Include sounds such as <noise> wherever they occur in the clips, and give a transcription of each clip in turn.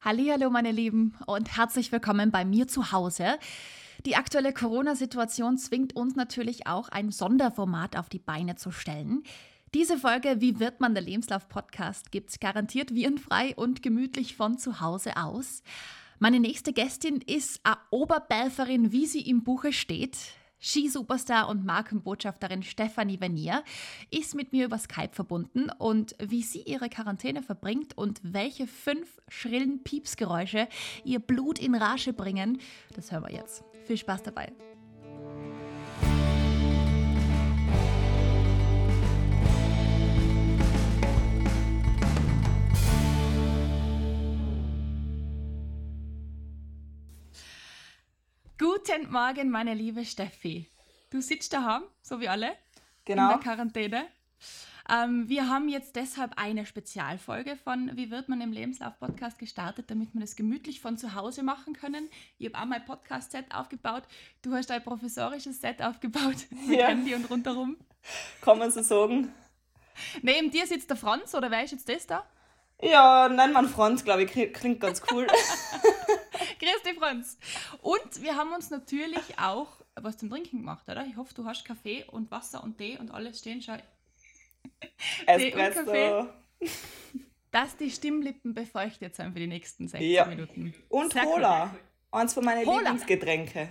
Hallo meine Lieben und herzlich willkommen bei mir zu Hause. Die aktuelle Corona-Situation zwingt uns natürlich auch ein Sonderformat auf die Beine zu stellen. Diese Folge Wie wird man der Lebenslauf Podcast gibt's garantiert virenfrei und gemütlich von zu Hause aus. Meine nächste Gästin ist eine Oberbelferin, wie sie im Buche steht. Skisuperstar und Markenbotschafterin Stefanie Venier ist mit mir über Skype verbunden und wie sie ihre Quarantäne verbringt und welche fünf schrillen Piepsgeräusche ihr Blut in Rage bringen, das hören wir jetzt. Viel Spaß dabei. Guten Morgen, meine liebe Steffi. Du sitzt daheim, so wie alle, genau. in der Quarantäne. Ähm, wir haben jetzt deshalb eine Spezialfolge von Wie wird man im Lebenslauf-Podcast gestartet, damit wir das gemütlich von zu Hause machen können. Ich habe auch mein Podcast-Set aufgebaut. Du hast ein professorisches Set aufgebaut <laughs> mit Ja. Handy und rundherum. Kann man so sagen? Neben dir sitzt der Franz, oder wer ist jetzt das da? Ja, nennt man Franz, glaube ich, klingt- klingt ganz cool. <laughs> Grüß dich, Franz. Und wir haben uns natürlich auch was zum Trinken gemacht, oder? Ich hoffe, du hast Kaffee und Wasser und Tee und alles stehen schon, Espresso. Kaffee. dass die Stimmlippen befeuchtet sind für die nächsten 16 Ja. Minuten. Und Sehr cool. Cola. Eins von meinen Cola. Lieblingsgetränke.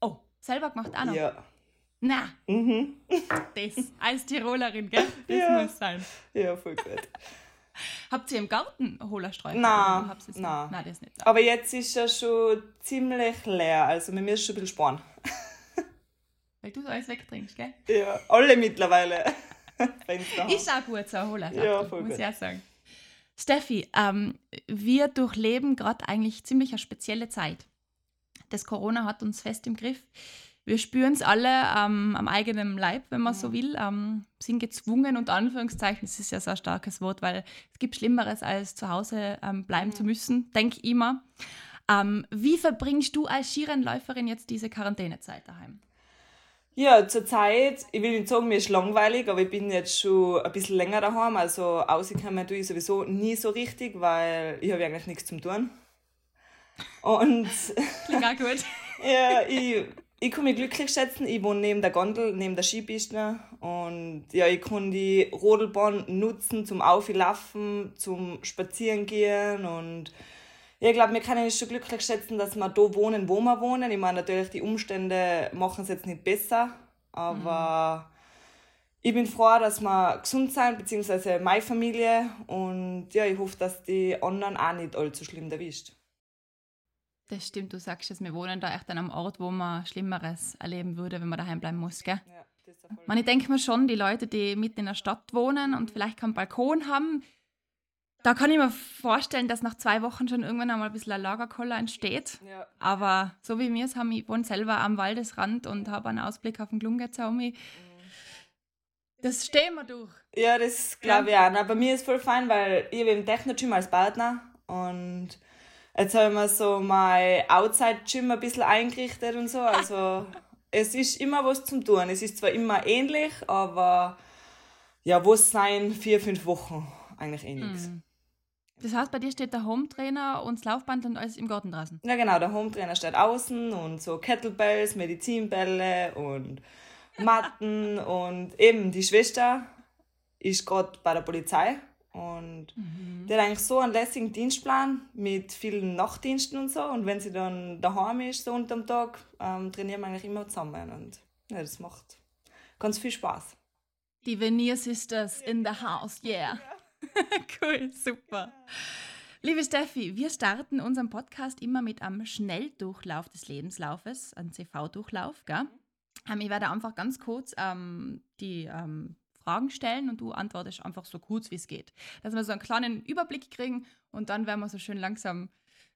Oh, selber gemacht auch noch. Ja. Na, Mhm. das als Tirolerin, gell? Das Ja. muss sein. Ja, voll gut. <laughs> Habt ihr im Garten Holersträucher? Nein, nein. nicht? Nein, das nicht. Aber jetzt ist er schon ziemlich leer, also wir müssen schon ein bisschen sparen. <laughs> Weil du alles wegtrinkst, gell? Ja, alle mittlerweile. <laughs> Ist auch gut, so Holer. Ja, voll muss gut. ich auch sagen. Steffi, ähm, wir durchleben gerade eigentlich ziemlich eine spezielle Zeit. Das Corona hat uns fest im Griff. Wir spüren es alle ähm, am eigenen Leib, wenn man so will. Ähm, sind gezwungen, unter Anführungszeichen, das ist ja so ein starkes Wort, weil es gibt Schlimmeres, als zu Hause ähm, bleiben zu müssen, denke ich immer. Ähm, wie verbringst du als Skirennläuferin jetzt diese Quarantänezeit daheim? Ja, zurzeit, ich will nicht sagen, mir ist langweilig, aber ich bin jetzt schon ein bisschen länger daheim. Also rauskommen tue ich sowieso nie so richtig, weil ich habe eigentlich nichts zum tun. Und <laughs> Klingt auch gut. <laughs> ja, ich, ich kann mich glücklich schätzen. Ich wohne neben der Gondel, neben der Skipiste. Und ja, ich kann die Rodelbahn nutzen zum Auflaufen, zum Spazierengehen. Und ja, ich glaube, wir können uns schon glücklich schätzen, dass wir da wohnen, wo wir wohnen. Ich meine, natürlich, die Umstände machen es jetzt nicht besser. Aber ich bin froh, dass wir gesund sind, beziehungsweise meine Familie. Und ja, ich hoffe, dass die anderen auch nicht allzu schlimm erwischt. Das stimmt, du sagst es, wir wohnen da echt an einem Ort, wo man Schlimmeres erleben würde, wenn man daheim bleiben muss, gell? Ja, das ist. Man, ich denke mir schon, die Leute, die mitten in der Stadt wohnen und vielleicht keinen Balkon haben, da kann ich mir vorstellen, dass nach zwei Wochen schon irgendwann einmal ein bisschen ein Lagerkoller entsteht. Ja. Aber so wie wir es haben, ich wohne selber am Waldesrand und habe einen Ausblick auf den Glungerzer um mich. Das stehen wir durch. Ja, das glaube ich auch. Na, bei mir ist voll fein, weil ich habe im Techno-Gym als Partner und jetzt habe ich mir so mein Outside-Gym ein bisschen eingerichtet und so. Also <laughs> es ist immer was zum Tun. Es ist zwar immer ähnlich, aber ja, was sein vier, fünf Wochen eigentlich eh nichts. Das heißt, bei dir steht der Hometrainer und das Laufband und alles im Garten draußen. Ja genau, der Hometrainer steht außen und so Kettlebells, Medizinbälle und Matten <laughs> und eben die Schwester ist gerade bei der Polizei und die hat eigentlich so einen lässigen Dienstplan mit vielen Nachtdiensten und so und wenn sie dann daheim ist, so unterm Tag, ähm, trainieren wir eigentlich immer zusammen und ja, das macht ganz viel Spaß. Die Veneer Sisters in the house, yeah. <laughs> cool, super. Liebe Steffi, wir starten unseren Podcast immer mit einem Schnelldurchlauf des Lebenslaufes, einem CV-Durchlauf. gell? Ähm, ich werde einfach ganz kurz ähm, die ähm, Fragen stellen und du antwortest einfach so kurz, wie es geht. Dass wir so einen kleinen Überblick kriegen und dann werden wir so schön langsam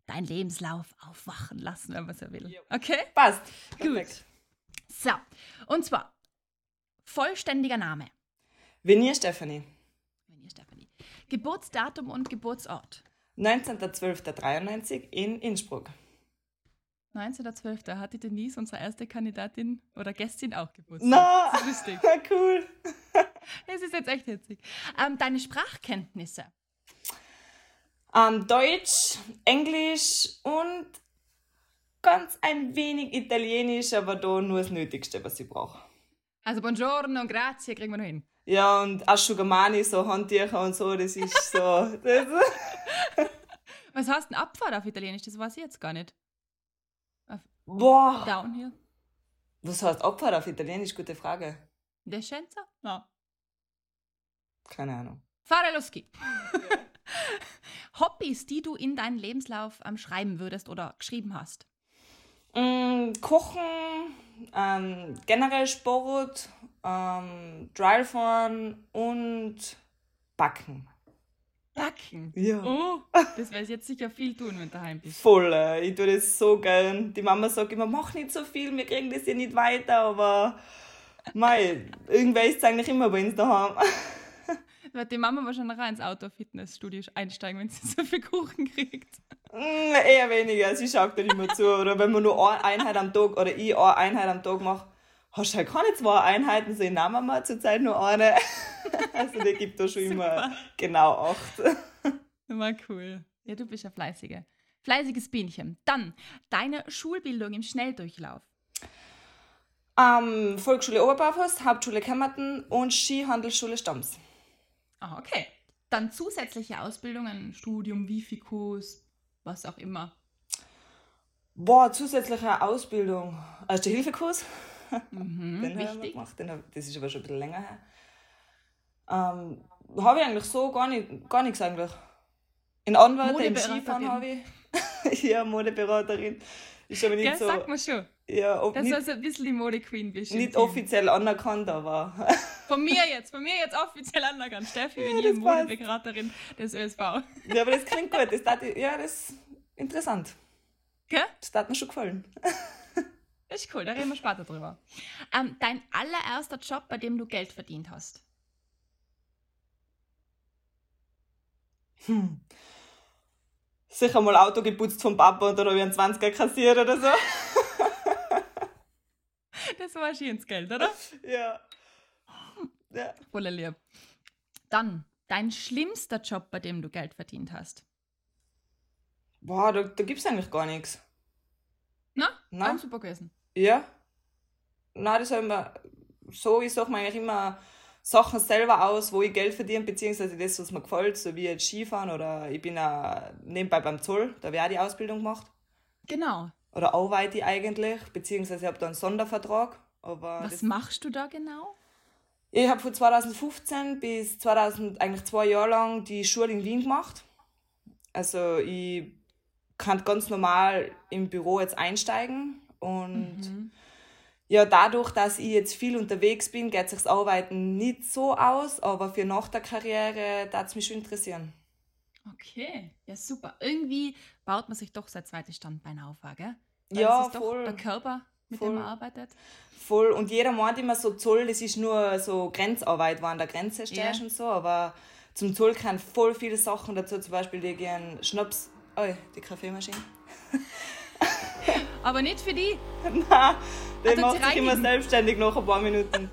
deinen Lebenslauf aufwachen lassen, wenn man so will. Okay? Passt. Gut. Perfekt. So, und zwar vollständiger Name. Venier Stephanie. Wenn ihr Stephanie. Geburtsdatum und Geburtsort. 19.12.93 in Innsbruck. 19.12. hatte Denise, unsere erste Kandidatin oder Gästin, auch Geburtstag. Na, Das ist lustig. <laughs> cool. <laughs> Es ist jetzt echt witzig. Ähm, deine Sprachkenntnisse. Ähm, Deutsch, Englisch und ganz ein wenig Italienisch, aber da nur das Nötigste, was ich brauche. Also Buongiorno und Grazie kriegen wir noch hin. Ja, und Asciugamani, so Handtücher und so, das ist so. <laughs> Das Was heißt denn Abfahrt auf Italienisch? Das weiß ich jetzt gar nicht. Boah! Downhill? Was heißt Abfahrt auf Italienisch? Gute Frage. Descenza? No. Keine Ahnung. Ski. <laughs> Hobbys, die du in deinen Lebenslauf ähm, schreiben würdest oder geschrieben hast? Mm, Kochen, ähm, generell Sport, ähm, Dryfahren und Backen. Backen? Ja. Oh, das wirst jetzt sicher viel tun, wenn du daheim bist. Voll, äh, ich tue das so gern. Die Mama sagt immer, mach nicht so viel, wir kriegen das ja nicht weiter, aber mei, irgendwer ist eigentlich immer bei uns daheim. <laughs> Wird die Mama wahrscheinlich auch ins Outdoor-Fitnessstudio einsteigen, wenn sie <laughs> so viel Kuchen kriegt. Mm, eher weniger, sie schaut dann immer zu. Oder wenn man nur eine Einheit am Tag oder ich eine Einheit am Tag mache, hast du halt keine zwei Einheiten, so ich nehme mal zurzeit nur eine. <laughs> also der gibt da schon immer genau acht. <laughs> Immer cool. Ja, du bist ja fleißige. Fleißiges Bienchen. Dann deine Schulbildung im Schnelldurchlauf. Ähm, Volksschule Oberbaufus, Hauptschule Kemmerton und Skihandelsschule Stamms. Ah, okay. Dann zusätzliche Ausbildungen, Studium, Wifi-Kurs, was auch immer. Boah, zusätzliche Ausbildung. Also der Hilfekurs, Mhm, <laughs> den habe ich wichtig. gemacht. Den hab, das ist aber schon ein bisschen länger her. Ähm, habe ich eigentlich so gar, nicht, gar nichts eigentlich. In Anwalt, im Skifahren habe ich. <laughs> ja, Modeberaterin. Ist aber nicht Gell, so. sag mal schon, Ja, ob, dass nicht, du also ein bisschen die Mode-Queen bist. im nicht offiziell anerkannt, aber. <laughs> Von mir jetzt, von mir jetzt offiziell anerkannt. Steffi, wenn Ja, passt. Modeberaterin des ÖSV. ja, aber das klingt gut. Das tat, ich- ja, das ist interessant. Gell? Das hat mir schon gefallen. Das ist cool, da reden wir später drüber. Ähm, dein allererster Job, bei dem du Geld verdient hast. Hm. Sicher mal Auto geputzt vom Papa und dann habe ich einen 20er kassiert oder so. Das war schön ins Geld, oder? <laughs> Ja. Ja. Voll lieb. Dann, dein schlimmster Job, bei dem du Geld verdient hast. Boah, da, da gibt es eigentlich gar nichts. Na, Na? Nein. super gewesen. Ja. Nein, das habe ich mir so, ich suche mir eigentlich immer Sachen selber aus, wo ich Geld verdiene, beziehungsweise das, was mir gefällt, so wie jetzt Skifahren oder ich bin auch nebenbei beim Zoll, da habe ich auch die Ausbildung gemacht. Genau. Oder arbeite ich eigentlich, beziehungsweise ich habe da einen Sondervertrag. Aber Was machst du da genau? ich habe von 2015 bis 2000, eigentlich zwei Jahre lang die Schule in Wien gemacht. Also ich kann ganz normal im Büro jetzt einsteigen und Mhm. ja, dadurch, dass ich jetzt viel unterwegs bin, geht sich das Arbeiten nicht so aus, aber für nach der Karriere darf es mich schon interessieren. Okay, ja super. Irgendwie baut man sich doch sein zweites Standbein auf, gell? Weil Ja, es ist voll. doch der Körper, mit Voll. dem man arbeitet. Voll. Und jeder meint immer so, Zoll, das ist nur so Grenzarbeit, wo an der Grenze stehst Ja. und so, aber zum Zoll kann voll viele Sachen dazu, zum Beispiel die gern Schnaps, oh, die Kaffeemaschine. Aber nicht für die. <laughs> Nein, der Also macht die sich immer selbstständig nach ein paar Minuten.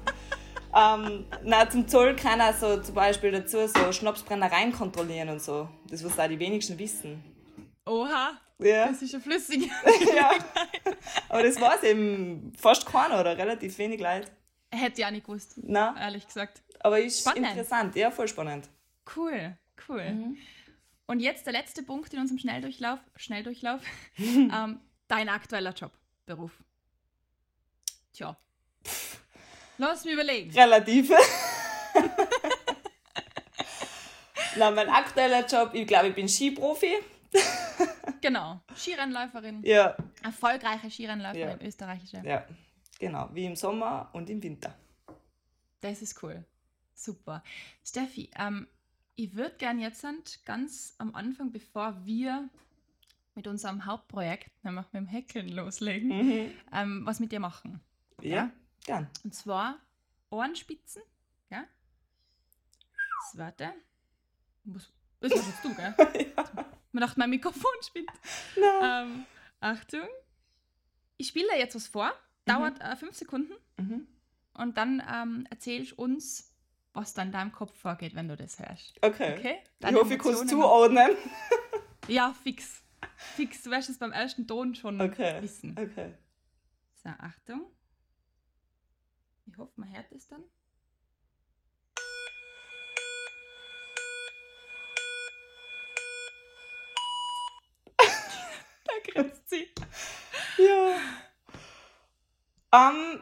Ähm, nein, zum Zoll kann er so zum Beispiel dazu so Schnapsbrennereien kontrollieren und so. Das, was auch die wenigsten wissen. Oha, Ja, das ist ja flüssig. <laughs> ja. Aber das weiß eben fast keiner oder relativ wenig Leute. Hätte ich auch nicht gewusst, Nein, ehrlich gesagt. aber ist Spannend. interessant, ja, voll spannend. Cool, cool. Mhm. Und jetzt der letzte Punkt in unserem Schnelldurchlauf. Schnelldurchlauf. <laughs> ähm, dein aktueller Job, Beruf. Tja. Lass mich überlegen. Relativ. <laughs> Na, mein aktueller Job, ich glaube, ich bin Skiprofi. <laughs> Genau. Skirennläuferin. Ja, Erfolgreiche Skirennläuferin, Ja. österreichische. ja, genau, wie im Sommer und im Winter. Das ist cool. Super. Steffi, ähm, ich würde gern jetzt ganz am Anfang, bevor wir mit unserem Hauptprojekt, nämlich mit dem Häkeln loslegen, Mhm. ähm, was mit dir machen. Ja, gern. Und zwar Ohrenspitzen. Ja? Das warte. Was, das warst jetzt du, gell? <laughs> Man dachte, mein Mikrofon spinnt. Ähm, Achtung. Ich spiele dir jetzt was vor. Dauert äh, fünf Sekunden. Mhm. Und dann ähm, erzählst du uns, was da in deinem Kopf vorgeht, wenn du das hörst. Okay. Okay? Ich hoffe, ich kann es zuordnen. <laughs> Ja, fix. Fix. Du wirst es beim ersten Ton schon Okay. wissen. Okay. So, Achtung. Ich hoffe, man hört es dann. <laughs> da grinst sie. Ja. Ähm,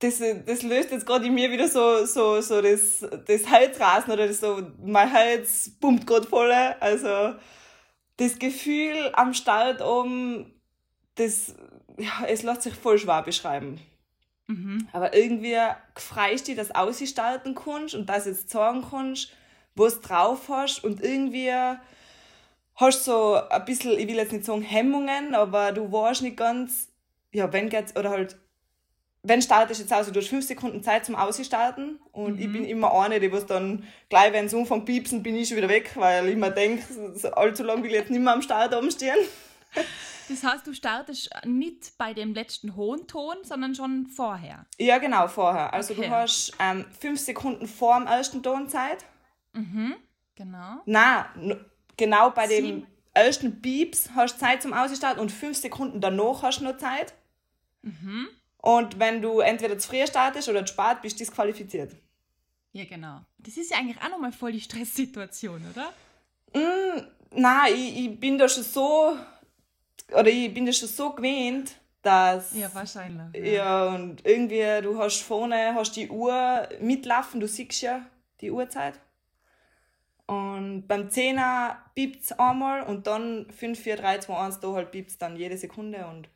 das, das löst jetzt gerade in mir wieder so, so, so das, das Herzrasen oder das so, mein Herz pumpt gerade voll. Also, das Gefühl am Start oben, das, ja, es lässt sich voll schwer beschreiben. Mhm. Aber irgendwie freust dich, dass du ausstalten kannst und dass du jetzt sagen kannst, was drauf hast und irgendwie hast so ein bisschen, ich will jetzt nicht sagen Hemmungen, aber du weißt nicht ganz, ja, wenn geht's, oder halt, wenn startest jetzt aus, du hast fünf Sekunden Zeit zum Ausstarten und ich bin immer eine, die was dann gleich, wenn es anfängt piepsen, bin ich schon wieder weg, weil ich mir denke, allzu lang will ich jetzt nicht mehr am Start umstehen. <laughs> Das heißt, du startest nicht bei dem letzten hohen Ton, sondern schon vorher. Ja, genau, vorher. Also Okay. du hast ähm, fünf Sekunden vor dem ersten Ton Zeit. Mhm. Genau. Nein, n- genau bei dem Sieben. ersten Pieps hast du Zeit zum Ausstarten und fünf Sekunden danach hast du noch Zeit. Mhm. Und wenn du entweder zu früh startest oder zu spät, bist du disqualifiziert. Ja, genau. Das ist ja eigentlich auch nochmal voll die Stresssituation, oder? Mm, nein, ich, ich bin da schon so, oder ich bin da schon so gewöhnt, dass. Ja, wahrscheinlich. Ja, und irgendwie, du hast vorne hast die Uhr mitlaufen, du siehst ja die Uhrzeit. Und beim Zehner piept's einmal und dann 5, 4, 3, 2, 1, da halt piept's dann jede Sekunde und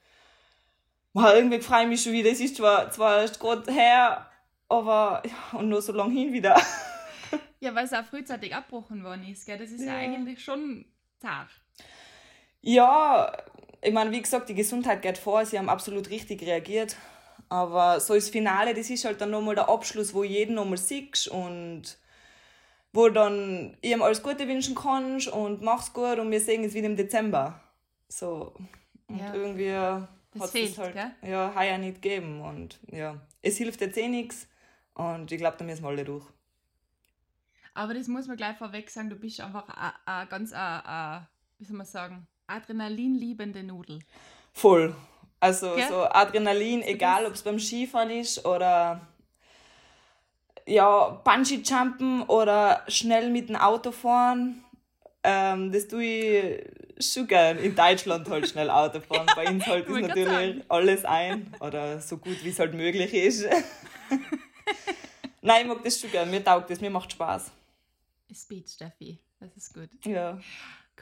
wow, irgendwie freue ich mich schon wieder. Es ist zwar, zwar erst gerade her, aber ja, und nur so lang hin wieder. Ja, weil es auch frühzeitig abgebrochen worden ist, gell? Das ist ja, Ja. eigentlich schon zart. Ja, ich meine, wie gesagt, die Gesundheit geht vor, sie haben absolut richtig reagiert. Aber so das Finale, das ist halt dann nochmal der Abschluss, wo jeden nochmal siehst und wo dann ihm alles Gute wünschen kannst und mach's gut und wir sehen es wieder im Dezember. So. Und Ja. irgendwie hat's fehlt, halt gell? ja, heuer nicht gegeben. Und ja, es hilft jetzt eh nichts. Und ich glaube, da müssen wir alle durch. Aber das muss man gleich vorweg sagen, du bist einfach a, a, ganz, a, a, wie soll man sagen, adrenalinliebende Nudel. Voll. Also Gell? so Adrenalin, egal ob es beim Skifahren ist oder ja, Bungee-Jumpen oder schnell mit dem Auto fahren. Ähm, das tue ich schon gern. In Deutschland halt schnell Auto fahren. Bei uns <laughs> halt ist natürlich alles ein. Oder so gut wie es halt möglich ist. <laughs> Nein, ich mag das schon gern. Mir taugt das, mir macht Spaß. Speed, Steffi. Das ist gut. Ja.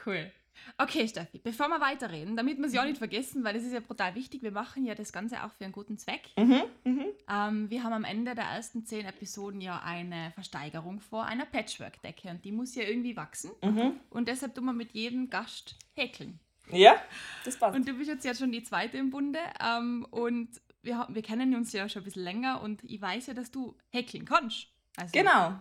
Cool. Okay, Steffi, bevor wir weiterreden, damit wir es ja auch nicht vergessen, weil das ist ja brutal wichtig, wir machen ja das Ganze auch für einen guten Zweck. Mhm, mhm. Ähm, wir haben am Ende der ersten zehn Episoden ja eine Versteigerung vor einer Patchwork-Decke und die muss ja irgendwie wachsen. Mhm. Und deshalb tun wir mit jedem Gast häkeln. Ja, das passt. Und du bist jetzt ja schon die zweite im Bunde ähm, und wir, wir kennen uns ja schon ein bisschen länger und ich weiß ja, dass du häkeln kannst. Also Genau.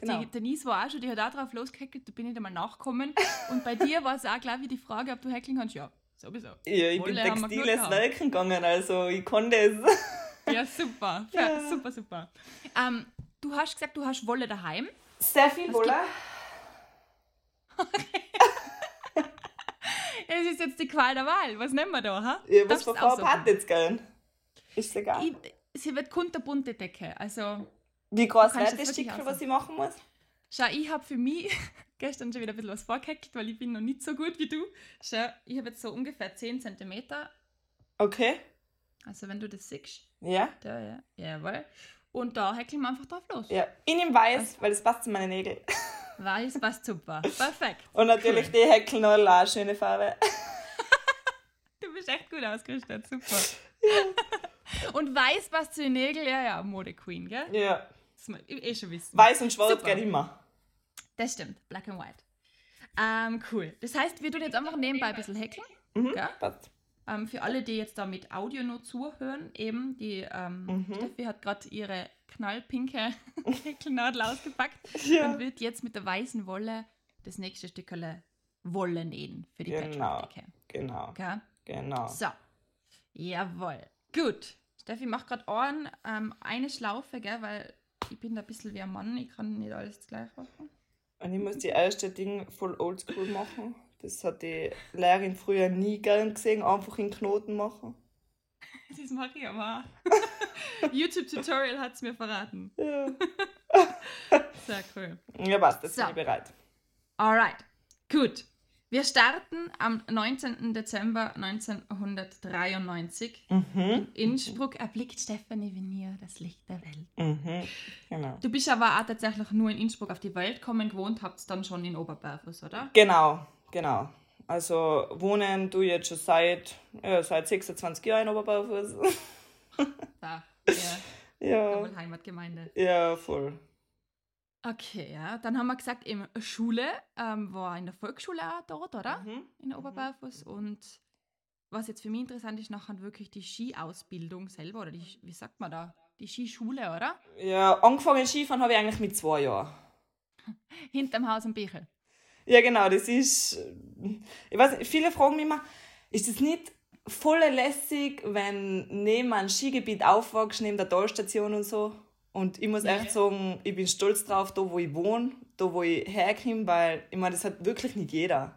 Genau. Die Denise war auch schon, die hat auch drauf losgehäkelt, da bin ich nicht einmal nachgekommen. Und bei dir war es auch gleich wie die Frage, ob du häkeln kannst. Ja, sowieso. Ja, ich Wolle bin textiles Werken gegangen, also ich kann das. <laughs> Ja, super. <laughs> Ja. Super, super. Ähm, du hast gesagt, du hast Wolle daheim. Sehr viel Wolle. <laughs> Es ist jetzt die Qual der Wahl. Was nehmen wir da? Ha? Ja, was für aussuchen? hat jetzt gern? Ist egal. Ich, sie wird kunterbunte Decke. Also, Wie groß wird das aussuchen. was ich machen muss? schau, ich habe für mich <laughs> gestern schon wieder ein bisschen was vorgehackt, weil ich bin noch nicht so gut wie du. Schau, ich habe jetzt so ungefähr 10 cm. Okay. Also, wenn du das siehst. Ja. Da, ja. Jawohl. Und da häkeln wir einfach drauf los. Ja. Ich nehme weiß, weil das passt zu meinen Nägeln. <laughs> Weiß passt super. <laughs> Perfekt. Und natürlich Cool. die Häkelnadel auch eine schöne Farbe. Du bist echt gut ausgerüstet. Super. Und weiß passt zu den Nägeln. Ja, ja, Mode Queen, gell? Ja. Das ich eh schon wissen. Weiß und schwarz geht immer. Das stimmt. Black and white. Ähm, cool. Das heißt, wir tun jetzt einfach nebenbei ein bisschen häkeln. Mhm. Passt. Ähm, für alle, die jetzt da mit Audio nur zuhören, eben, die ähm, Mhm. Steffi hat gerade ihre knallpinke <laughs> Häkelnadel ausgepackt Ja. und wird jetzt mit der weißen Wolle das nächste Stückerle Wolle nähen für die Genau. Genau. Okay? Genau. So. Jawohl. Gut. Steffi macht gerade Ohren ähm, eine Schlaufe, gell, weil ich bin da ein bisschen wie ein Mann, ich kann nicht alles gleich machen. Und ich muss die erste Ding voll oldschool machen. Das hat die Lehrerin früher nie gern gesehen, einfach in Knoten machen. <laughs> Das mache ich aber. <laughs> YouTube-Tutorial hat es mir verraten. Ja. <laughs> Sehr cool. Ja, passt, jetzt So. bin ich bereit. Alright, gut. Wir starten am 19. Dezember 1993. Mhm. In Innsbruck erblickt Stephanie Venier das Licht der Welt. Mhm. Genau. Du bist aber auch tatsächlich nur in Innsbruck auf die Welt gekommen, gewohnt habt dann schon in Oberberfus, oder? Genau, genau. Also wohnen du jetzt schon seit, ja, seit 26 Jahren in Oberbarfuß. Da, ja, <laughs> ja, Heimatgemeinde. ja, voll. Okay, ja. Dann haben wir gesagt, eben Schule ähm, war in der Volksschule auch dort, oder? Mhm. In Oberberfus. Und was jetzt für mich interessant ist, nachher wirklich die Skiausbildung selber, oder die, wie sagt man da? Die Skischule, oder? Ja, angefangen Skifahren habe ich eigentlich mit zwei Jahren. <laughs> Hinterm Haus am Bichel. Ja, genau, das ist. Ich weiß nicht, viele fragen mich immer, ist das nicht voll lässig, wenn neben einem Skigebiet aufwachst, neben der Talstation und so? Und ich muss Ja. echt sagen, ich bin stolz drauf, da wo ich wohne, da wo ich herkomme, weil ich meine, das hat wirklich nicht jeder.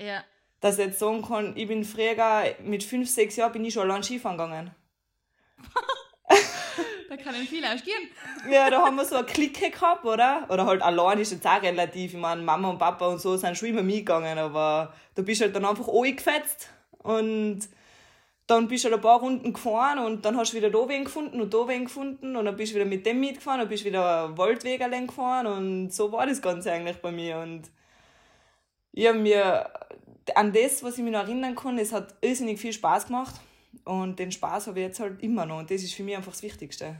Ja. Dass ich jetzt sagen kann, ich bin früher, mit fünf, sechs Jahren bin ich schon allein Skifahren gegangen. <laughs> Da kann ich viel ausgehen. Ja, da haben wir so eine Clique gehabt, oder? Oder halt allein ist jetzt auch relativ. Ich meine, Mama und Papa und so sind schon immer mitgegangen, aber du bist halt dann einfach angefetzt und dann bist du halt ein paar Runden gefahren und dann hast du wieder da wen gefunden und da wen gefunden und dann bist du wieder mit dem mitgefahren und bist wieder Waldweg allein gefahren und so war das Ganze eigentlich bei mir und ich hab mir an das, was ich mich noch erinnern kann, es hat irrsinnig viel Spaß gemacht und den Spaß habe ich jetzt halt immer noch und das ist für mich einfach das Wichtigste.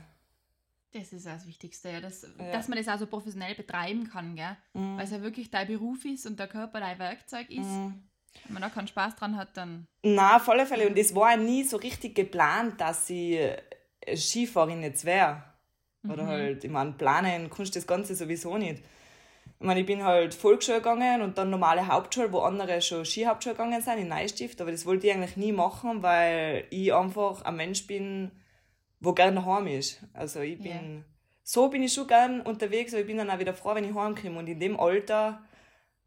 Das ist auch das Wichtigste, ja, dass, Ja. dass man das auch so professionell betreiben kann, gell? Mhm. Weil es ja wirklich dein Beruf ist und der Körper dein Werkzeug ist. Mhm. Wenn man da keinen Spaß dran hat, dann. Na, auf alle Fälle. Und es war nie so richtig geplant, dass ich äh, Skifahrerin jetzt wäre. Oder halt, ich meine, planen kannst du das Ganze sowieso nicht. Ich meine, ich bin halt Volksschule gegangen und dann normale Hauptschule, wo andere schon Skihauptschule gegangen sind, in Neustift. Aber das wollte ich eigentlich nie machen, weil ich einfach ein Mensch bin, wo gern daheim ist. Also ich bin, so bin ich schon gern unterwegs, aber ich bin dann auch wieder froh, wenn ich heimkomme. Und in dem Alter,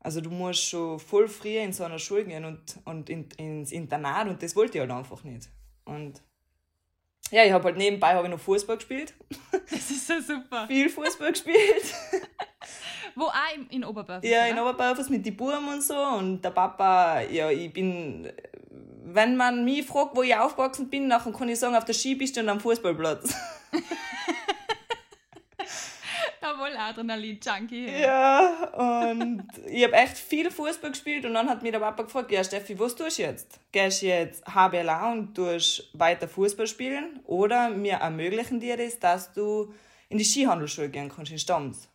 also du musst schon voll früh in so einer Schule gehen und, und in, ins Internat und das wollte ich halt einfach nicht. Und ja, ich habe halt nebenbei hab ich noch Fußball gespielt, <laughs> Das ist so super. viel Fußball gespielt. <laughs> Wo auch in, Oberberg. ja, in Oberberfus mit die Buben und so und der Papa, ja, ich bin, wenn man mich fragt, wo ich aufgewachsen bin, dann kann ich sagen, auf der Skipiste und am Fußballplatz. <laughs> Da wohl Adrenalin-Junkie. Ja, und ich habe echt viel Fußball gespielt und dann hat mich der Papa gefragt, ja Steffi, was tust du jetzt? Gehst du jetzt HBLA und tust weiter Fußball spielen oder wir ermöglichen dir das, dass du in die Skihandelsschule gehen kannst in Stams.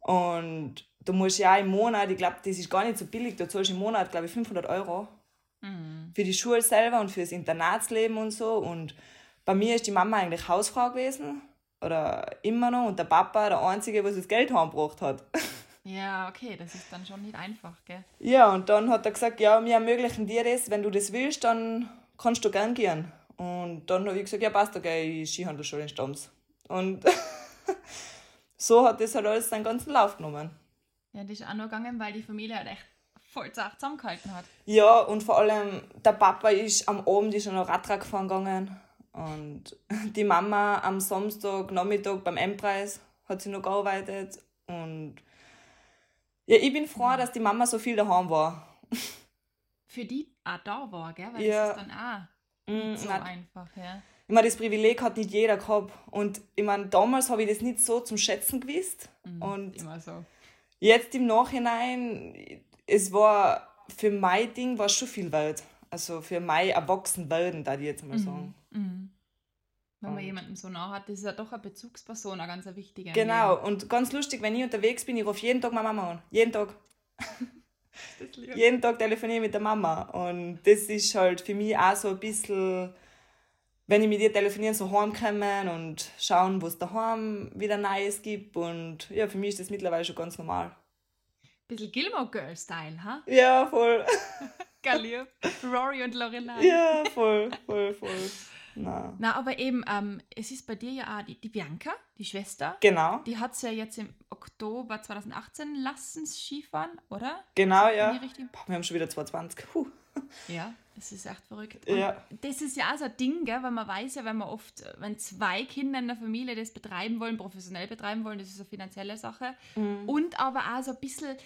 Und du musst ja im Monat, ich glaube, das ist gar nicht so billig, du zahlst im Monat, glaube ich, 500 Euro Mhm. für die Schule selber und fürs Internatsleben und so. Und bei mir ist die Mama eigentlich Hausfrau gewesen oder immer noch und der Papa der Einzige, was das Geld heimgebracht hat. Ja, okay, das ist dann schon nicht einfach, gell? Ja, und dann hat er gesagt, ja, wir ermöglichen dir das, wenn du das willst, dann kannst du gern gehen. Und dann habe ich gesagt, ja, passt, gehe ich in die Skihandelsschule in Stams. Und <laughs> so hat das halt alles seinen ganzen Lauf genommen. Ja, das ist auch nur gegangen, weil die Familie halt echt voll zart zusammengehalten hat. Ja, und vor allem der Papa ist am Abend ist noch Radtrag gefahren gegangen. Und <laughs> die Mama am Samstag, Nachmittag beim M-Preis hat sie noch gearbeitet. Und ja, ich bin froh, dass die Mama so viel daheim war. <laughs> Für die auch da war, gell? Weil Ja. das ist dann auch Mm, so nein. einfach, ja. Ich meine, das Privileg hat nicht jeder gehabt. Und ich meine, damals habe ich das nicht so zum Schätzen gewusst. Mhm, Und immer so. jetzt im Nachhinein, es war für mein Ding war schon viel wert. Also für mein Erwachsenwerden, da ich jetzt mal sagen. Mhm. Wenn man Und- jemanden so nah hat, das ist ja doch eine Bezugsperson, eine ganz wichtige. Genau, Leben. und ganz lustig, wenn ich unterwegs bin, ich rufe jeden Tag meine Mama an. Jeden Tag. <laughs> Jeden Tag telefoniere ich mit der Mama. Und das ist halt für mich auch so ein bisschen, wenn ich mit ihr telefoniere, so heimkommen und schauen, was daheim wieder Neues gibt. Und ja, für mich ist das mittlerweile schon ganz normal. Bisschen Gilmore Girl-Style, ha? <laughs> Ja, voll. Geil, lieb. Rory und Lorelei. Ja, voll, voll, voll. Na. Na, aber eben, ähm, es ist bei dir ja auch die, die Bianca, die Schwester. Genau. Die hat es ja jetzt im Oktober 2018 lassen Skifahren, oder? Genau, ja. Boah, wir haben schon wieder 2020. Puh. Ja, das ist echt verrückt. Und ja. Das ist ja auch so ein Ding, gell, weil man weiß ja, wenn man oft, wenn zwei Kinder in der Familie das betreiben wollen, professionell betreiben wollen, das ist eine finanzielle Sache. Mhm. Und aber auch so ein bisschen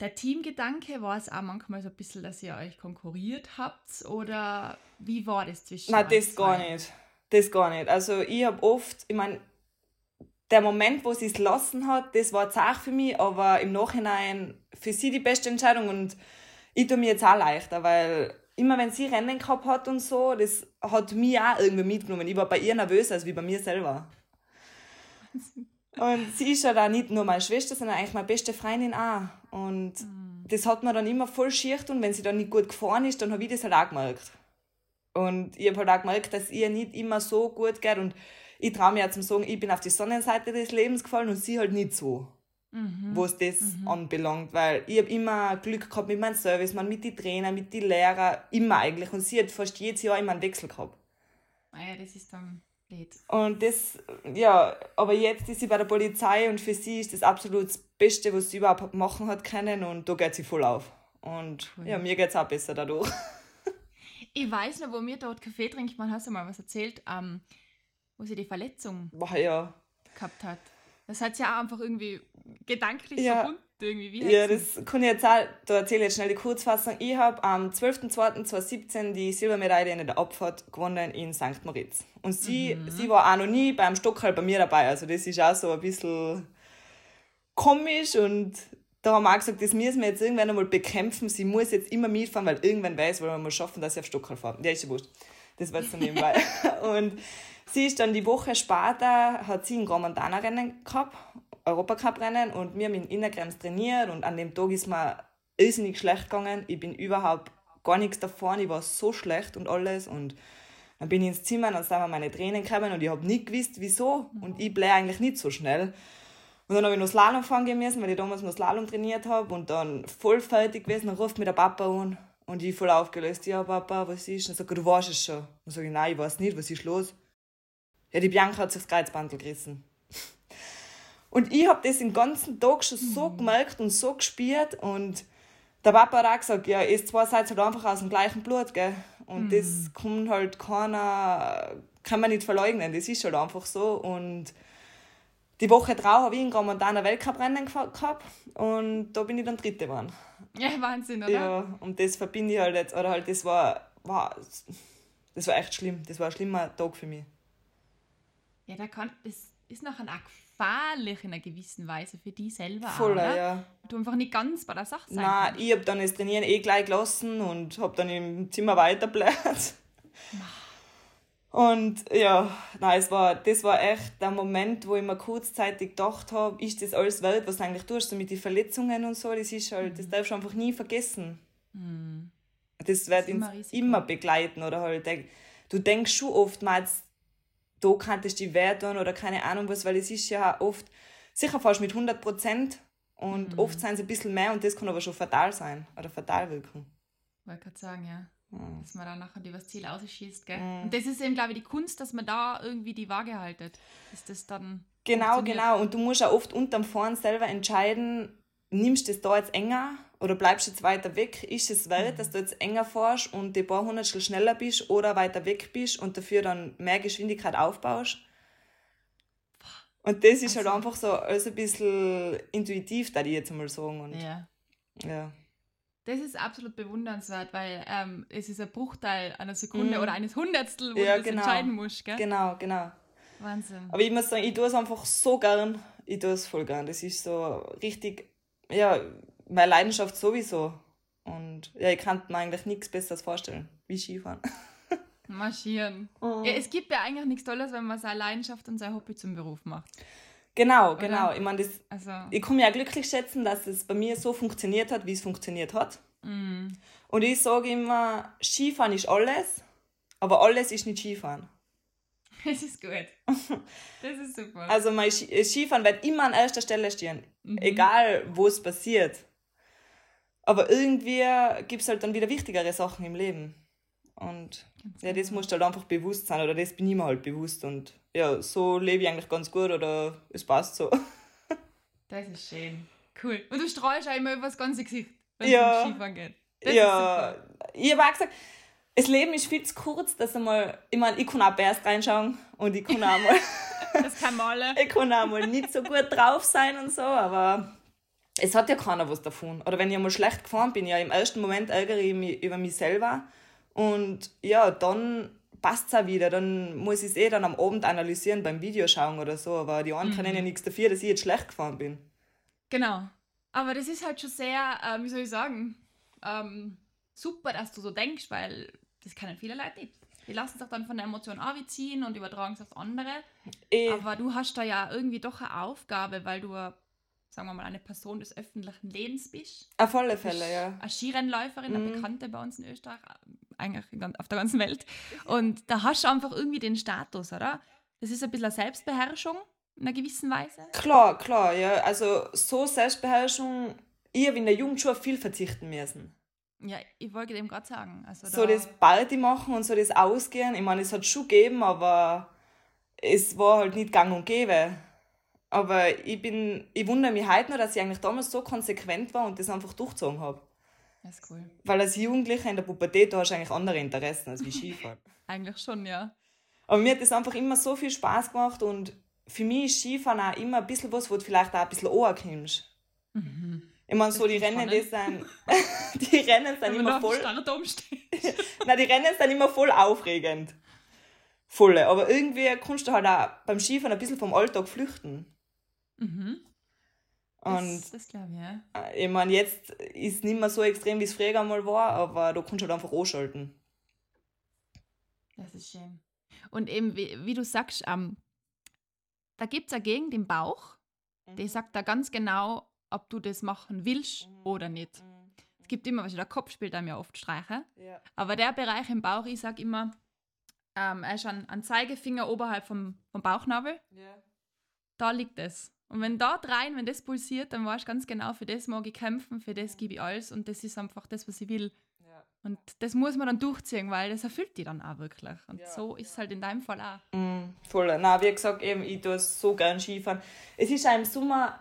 der Teamgedanke, war es auch manchmal so ein bisschen, dass ihr euch konkurriert habt? Oder wie war das zwischen Nein, das gar nicht. Das gar nicht. Also ich habe oft, ich meine, der Moment, wo sie es lassen hat, das war zart für mich, aber im Nachhinein für sie die beste Entscheidung und ich tue mir jetzt auch leichter, weil immer wenn sie Rennen gehabt hat und so, das hat mich auch irgendwie mitgenommen. Ich war bei ihr nervöser als wie bei mir selber. Und sie ist ja da nicht nur meine Schwester, sondern eigentlich meine beste Freundin auch. Und mhm. das hat man dann immer voll schier und wenn sie dann nicht gut gefahren ist, dann habe ich das halt auch gemerkt. Und ich habe halt auch gemerkt, dass ihr nicht immer so gut geht und ich traue mir ja zum sagen, ich bin auf die Sonnenseite des Lebens gefallen und sie halt nicht so mhm. was das mhm. anbelangt, weil ich habe immer Glück gehabt mit meinem Service, man, mit den Trainern, mit den Lehrern, immer eigentlich. Und sie hat fast jedes Jahr immer einen Wechsel gehabt. Ah ja, das ist dann blöd. Und das, ja, aber jetzt ist sie bei der Polizei und für sie ist das absolut das Beste, was sie überhaupt machen hat können und da geht sie voll auf. Und cool. ja, mir geht es auch besser dadurch. Ich weiß noch, wo mir dort Kaffee trinkt, man hast du mal was erzählt, ähm, wo sie die Verletzung Boah, ja. gehabt hat. Das hat ja auch einfach irgendwie gedanklich ja. verbunden. Irgendwie. Wie ja, das kann ich jetzt auch, da erzähle ich jetzt schnell die Kurzfassung. Ich habe am 12.02.2017 die Silbermedaille in der Abfahrt gewonnen in St. Moritz. Und sie, mhm. sie war auch noch nie beim Stockhall bei mir dabei. Also das ist auch so ein bisschen komisch und da haben wir auch gesagt, das müssen wir jetzt irgendwann einmal bekämpfen. Sie muss jetzt immer mitfahren, weil irgendwann weiß, weil wir mal schaffen, dass sie auf Stockhall fahren. Ja, ist ja wurscht. Das war so nebenbei. <laughs> und sie ist dann die Woche später, hat sie ein Grand Montana-Rennen gehabt Europacup-Rennen und wir haben in Innergrems trainiert und an dem Tag ist mir irrsinnig schlecht gegangen. Ich bin überhaupt gar nichts davon, ich war so schlecht und alles und dann bin ich ins Zimmer und dann sind mir meine Tränen gekommen und ich habe nicht gewusst, wieso und ich blähe eigentlich nicht so schnell. Und dann habe ich noch Slalom fahren gehen müssen, weil ich damals noch Slalom trainiert habe und dann voll fertig gewesen, dann ruft mir der Papa an und ich voll aufgelöst, ja Papa, was ist? Und dann sagt er, du weißt es schon. Dann sage ich, nein, ich weiß nicht, was ist los? Ja, die Bianca hat sich das Kreuzbandel gerissen. Und ich habe das den ganzen Tag schon so mhm. gemerkt und so gespürt. Und der Papa hat auch gesagt, ja, ihr zwei seid halt einfach aus dem gleichen Blut, gell? Und mhm. das kann halt keiner, kann man nicht verleugnen, das ist halt einfach so. Und die Woche drauf habe ich in Gramontana Weltcuprennen gehabt und da bin ich dann Dritte geworden. Ja, Wahnsinn, oder? Ja, und das verbinde ich halt jetzt, oder halt, das war, war, das war echt schlimm. Das war ein schlimmer Tag für mich. Ja, da kann, das ist noch ein Akt gefährlich in einer gewissen Weise für dich selber Voll, auch, ja. Du einfach nicht ganz bei der Sache sein Nein, ich habe dann das Trainieren eh gleich gelassen und habe dann im Zimmer weiterbläht. Und ja, nein, es war, das war echt der Moment, wo ich mir kurzzeitig gedacht habe, ist das alles wert, was du eigentlich tust, so mit den Verletzungen und so, das ist halt, das darfst du einfach nie vergessen. Mhm. Das wird uns immer, immer begleiten oder halt, du denkst schon oft mal, da könntest du dich wehtun oder keine Ahnung was, weil es ist ja oft, sicher fast mit 100 Prozent und mhm. oft sind es ein bisschen mehr und das kann aber schon fatal sein oder fatal wirken. Wollte gerade sagen, ja. Mhm. Dass man dann nachher über das Ziel ausschießt, gell? Mhm. Und das ist eben, glaube ich, die Kunst, dass man da irgendwie die Waage haltet. Ist das dann. Genau, genau. Und du musst ja oft unterm Fahren selber entscheiden, nimmst du das da jetzt enger oder bleibst du jetzt weiter weg? Ist es wert, mhm. dass du jetzt enger fährst und die paar Hundertstel schneller bist oder weiter weg bist und dafür dann mehr Geschwindigkeit aufbaust? Und das ist halt also, halt einfach so also ein bisschen intuitiv, da ich jetzt mal sagen. Und, ja. ja. Das ist absolut bewundernswert, weil ähm, es ist ein Bruchteil einer Sekunde mhm. oder eines Hundertstel, wo ja, du das genau. entscheiden musst. Gell? Genau, genau. Wahnsinn. Aber ich muss sagen, ich tue es einfach so gern. Ich tue es voll gern. Das ist so richtig, ja, meine Leidenschaft sowieso. Und ja, ich kann mir eigentlich nichts Besseres vorstellen, wie Skifahren. <laughs> Marschieren. Oh. Ja, es gibt ja eigentlich nichts Tolles, wenn man seine Leidenschaft und sein Hobby zum Beruf macht. Genau, Oder? genau. Ich meine, also. ich kann mich ja glücklich schätzen, dass es bei mir so funktioniert hat, wie es funktioniert hat. Mm. Und ich sage immer, Skifahren ist alles, aber alles ist nicht Skifahren. <laughs> Das ist gut. Das ist super. Also mein Skifahren wird immer an erster Stelle stehen. Mhm. Egal, wo es passiert. Aber irgendwie gibt es halt dann wieder wichtigere Sachen im Leben. Und ja, das musst du halt einfach bewusst sein oder das bin ich mir halt bewusst. Und ja, so lebe ich eigentlich ganz gut oder es passt so. <laughs> Das ist schön. Cool. Und du strahlst auch immer über das ganze Gesicht, wenn Ja. es um Skifahren geht. Das ja, ich habe auch gesagt, das Leben ist viel zu kurz, dass einmal, ich meine, ich kann auch erst reinschauen und ich kann auch mal, <laughs> Das kann alle. ich kann auch mal nicht so gut drauf sein und so, aber es hat ja keiner was davon. Oder wenn ich einmal schlecht gefahren bin, ja, im ersten Moment ärgere ich mich über mich selber und ja, dann passt es auch wieder. Dann muss ich es eh dann am Abend analysieren beim Videoschauen oder so, aber die anderen können ja nichts dafür, dass ich jetzt schlecht gefahren bin. Genau. Aber das ist halt schon sehr, äh, wie soll ich sagen, ähm, super, dass du so denkst, weil das kennen viele Leute nicht. Die lassen sich dann von der Emotion ziehen und übertragen es auf andere. Eh, Aber du hast da ja irgendwie doch eine Aufgabe, weil du, sagen wir mal, eine Person des öffentlichen Lebens bist. auf alle Fälle, ja. Eine Skirennläuferin, eine Mhm. Bekannte bei uns in Österreich, eigentlich auf der ganzen Welt. Und da hast du einfach irgendwie den Status, oder? Das ist ein bisschen eine Selbstbeherrschung in einer gewissen Weise. Klar, klar, ja. Also so Selbstbeherrschung, ich habe in der Jugend schon viel verzichten müssen. Ja, ich wollte dem gerade sagen. Also So da, das Party machen und so das Ausgehen, ich meine, es hat schon gegeben, aber es war halt nicht gang und gäbe. Aber ich bin, ich wundere mich heute noch, dass ich eigentlich damals so konsequent war und das einfach durchgezogen habe. Das ist cool. Weil als Jugendlicher in der Pubertät, da hast du eigentlich andere Interessen als wie <laughs> Skifahren. Eigentlich schon, ja. Aber mir hat das einfach immer so viel Spaß gemacht und für mich ist Skifahren auch immer ein bisschen was, wo du vielleicht auch ein bisschen ankommst. Ich meine, so die Rennen, die sind, <laughs> die Rennen sind immer voll, <laughs> nein, die Rennen sind immer voll aufregend. Volle. Aber irgendwie kannst du halt auch beim Skifahren ein bisschen vom Alltag flüchten. Mhm. Und Das, das glaube ich, ja. äh, ich meine, jetzt ist es nicht mehr so extrem, wie es früher einmal war, aber da kannst du halt einfach anschalten. Das ist schön. Und eben, wie, wie du sagst, ähm, da gibt es eine Gegend im Bauch, die sagt da ganz genau, ob du das machen willst oder nicht. Es gibt immer, was der Kopf spielt einem ja oft Streiche. Ja. Aber der Bereich im Bauch, ich sage immer, ähm, er ist ein, ein Zeigefinger oberhalb vom, vom Bauchnabel. Ja. Da liegt es. Und wenn da rein, wenn das pulsiert, dann weißt du ganz genau, für das mag ich kämpfen, für das gebe ich alles und das ist einfach das, was ich will. Ja. Und das muss man dann durchziehen, weil das erfüllt die dann auch wirklich. Und Ja, so ist es halt in deinem Fall auch. Mm, voll. Na, wie gesagt, eben, ich tue so gern Skifahren. Es ist auch im Sommer,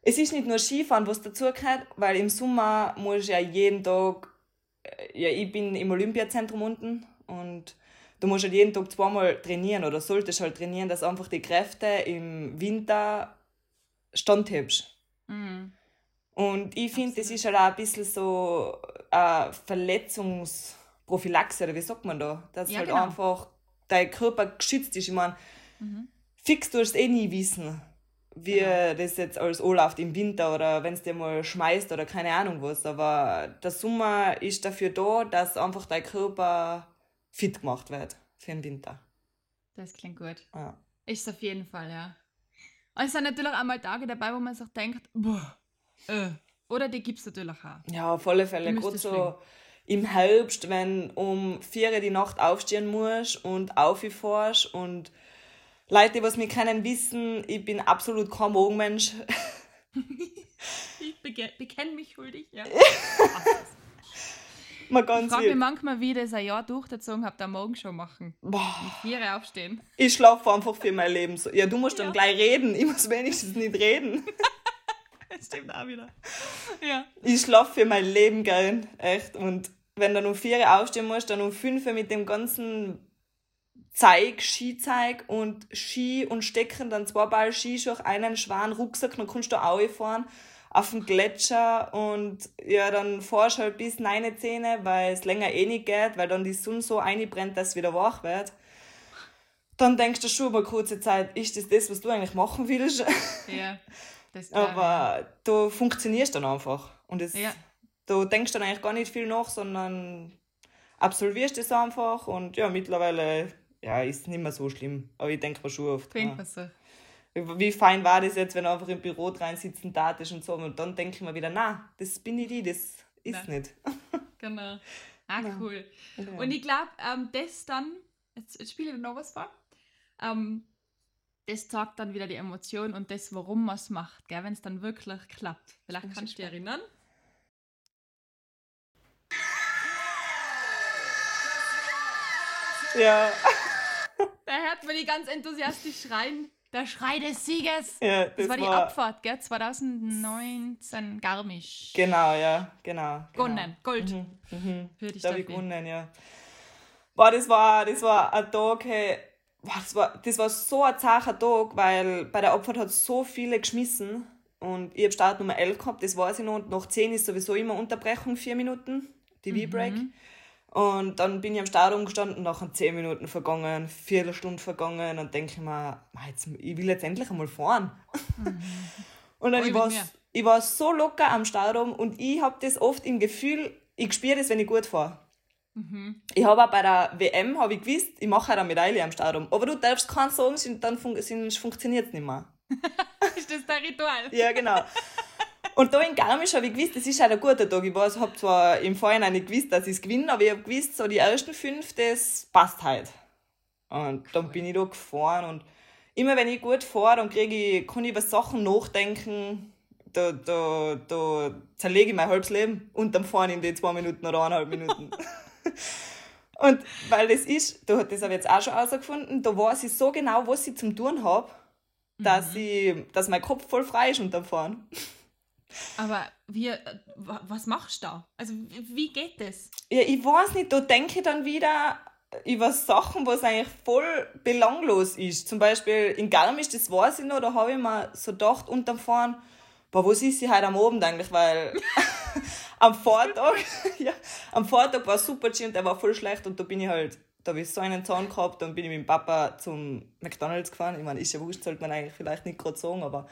es ist nicht nur Skifahren, was dazugehört, weil im Sommer muss ich ja jeden Tag, äh, ja, ich bin im Olympiazentrum unten und du musst halt jeden Tag zweimal trainieren oder solltest halt trainieren, dass einfach die Kräfte im Winter standhebst. Mhm. Und ich finde, das ist halt auch ein bisschen so eine Verletzungsprophylaxe, oder wie sagt man da? Dass Ja, halt genau. einfach dein Körper geschützt ist. Ich meine, fix du es eh nie wissen, wie Genau. das jetzt alles anläuft im Winter oder wenn es dir mal schmeißt oder keine Ahnung was. Aber der Sommer ist dafür da, dass einfach dein Körper fit gemacht wird für den Winter. Das klingt gut. Ja. Ist es auf jeden Fall, ja. Und es sind natürlich auch mal Tage dabei, wo man sich denkt, boah, äh. Oder die gibt es natürlich auch. Ja, auf alle Fälle. Gerade müsste so im Herbst, wenn um 4 Uhr die Nacht aufstehen musst und aufgehst und Leute, die was mich kennen, wissen, ich bin absolut kein Morgenmensch. <laughs> Ich bekenne mich schuldig, ja. <laughs> <laughs> Mal Ich ganz frage mich manchmal, wie ich das ein Jahr durchgezogen habe, der Morgen schon machen. Boah, Vier Uhr aufstehen. ich schlafe einfach für mein Leben. So. Ja, du musst dann Ja. gleich reden. Ich muss wenigstens nicht reden. <laughs> Das stimmt auch wieder. Ja. Ich schlafe für mein Leben gern. Echt. Und wenn du um 4 Uhr aufstehen musst, dann um 5 Uhr mit dem ganzen Zeug, Skizeug und Ski und Stecken, dann zwei Ball Skischuhe, einen schweren Rucksack, dann kannst du auch fahren auf den Gletscher und ja, dann fahrst du halt bis 9, 10, weil es länger eh nicht geht, weil dann die Sonne so einbrennt, dass es wieder wach wird. Dann denkst du schon über kurze Zeit, ist das das, was du eigentlich machen willst? <laughs> Ja. Das ich. Aber du funktionierst dann einfach. Und es, Ja. du denkst dann eigentlich gar nicht viel nach, sondern absolvierst es einfach. Und ja, mittlerweile ja, ist es nicht mehr so schlimm. Aber ich denke mir schon oft, Bringt ja, was so. Wie fein war das jetzt, wenn du einfach im Büro drin sitzen darfst und so. Und dann denke ich mir wieder, na, das bin ich die, das ist Nein. nicht. <laughs> Genau. Ah, cool. Ja. Und ich glaube, ähm, das dann, jetzt, jetzt spiele ich noch was vor, ähm, das zeigt dann wieder die Emotion und das, warum man es macht, wenn es dann wirklich klappt. Vielleicht kannst du dich erinnern. Ja. Da hört man die ganz enthusiastisch schreien. Der Schrei des Sieges. ja Das, war die Abfahrt, gell? 2019 Garmisch. Genau, ja, genau. genau. Gold. Mhm. Für die Da habe ich gewonnen, ja. Boah, das war, das war ein Tag, hey, boah, das, war, das war so ein zacher Tag, weil bei der Abfahrt hat so viele geschmissen und ich habe Start Nummer 11 gehabt, das weiß ich noch, und nach 10 ist sowieso immer Unterbrechung, 4 Minuten, die V-Break. Und dann bin ich am Start umgestanden, nachher 10 Minuten vergangen, Viertelstunde vergangen und denke ich mir, "Mei, jetzt, ich will jetzt endlich einmal fahren. und dann Voll ich war, ich war so locker am Start und ich habe das oft im Gefühl, ich spüre das, wenn ich gut fahre. Ich habe auch bei der WM hab ich gewusst, ich mache eine Medaille am Stadion. Aber du darfst keinen sagen, dann fun funktioniert es nicht mehr. <laughs> Ist das dein Ritual? Ja, genau. Und da in Garmisch habe ich gewusst, das ist halt ein guter Tag. Ich habe zwar im Vorhinein nicht gewusst, dass ich es gewinne, aber ich habe gewusst, so die ersten fünf, das passt halt. Und dann bin ich da gefahren und immer wenn ich gut fahre, dann kriege ich, kann ich über Sachen nachdenken, da, da, da zerlege ich mein halbes Leben unterm Fahren in die zwei Minuten oder eineinhalb Minuten. <laughs> Und weil das ist, da hat das habe ich jetzt auch schon herausgefunden, da weiß ich so genau, was ich zum tun habe, dass, ich, dass mein Kopf voll frei ist unterm Fahren. Aber wie, äh, wa- was machst du da? Also wie wie geht das? Ja, ich weiß nicht, da denke ich dann wieder über Sachen, was eigentlich voll belanglos ist. Zum Beispiel in Garmisch, das weiß ich noch, da habe ich mir so gedacht unterm Fahren, boah, was ist sie heute am Abend eigentlich, weil <laughs> am Vortag, <laughs> ja, am Vortag war super G und der war voll schlecht und da bin ich halt, da habe ich so einen Zahn gehabt, dann bin ich mit dem Papa zum McDonalds gefahren. Ich meine, ist ja wurscht, sollte man eigentlich vielleicht nicht gerade sagen, aber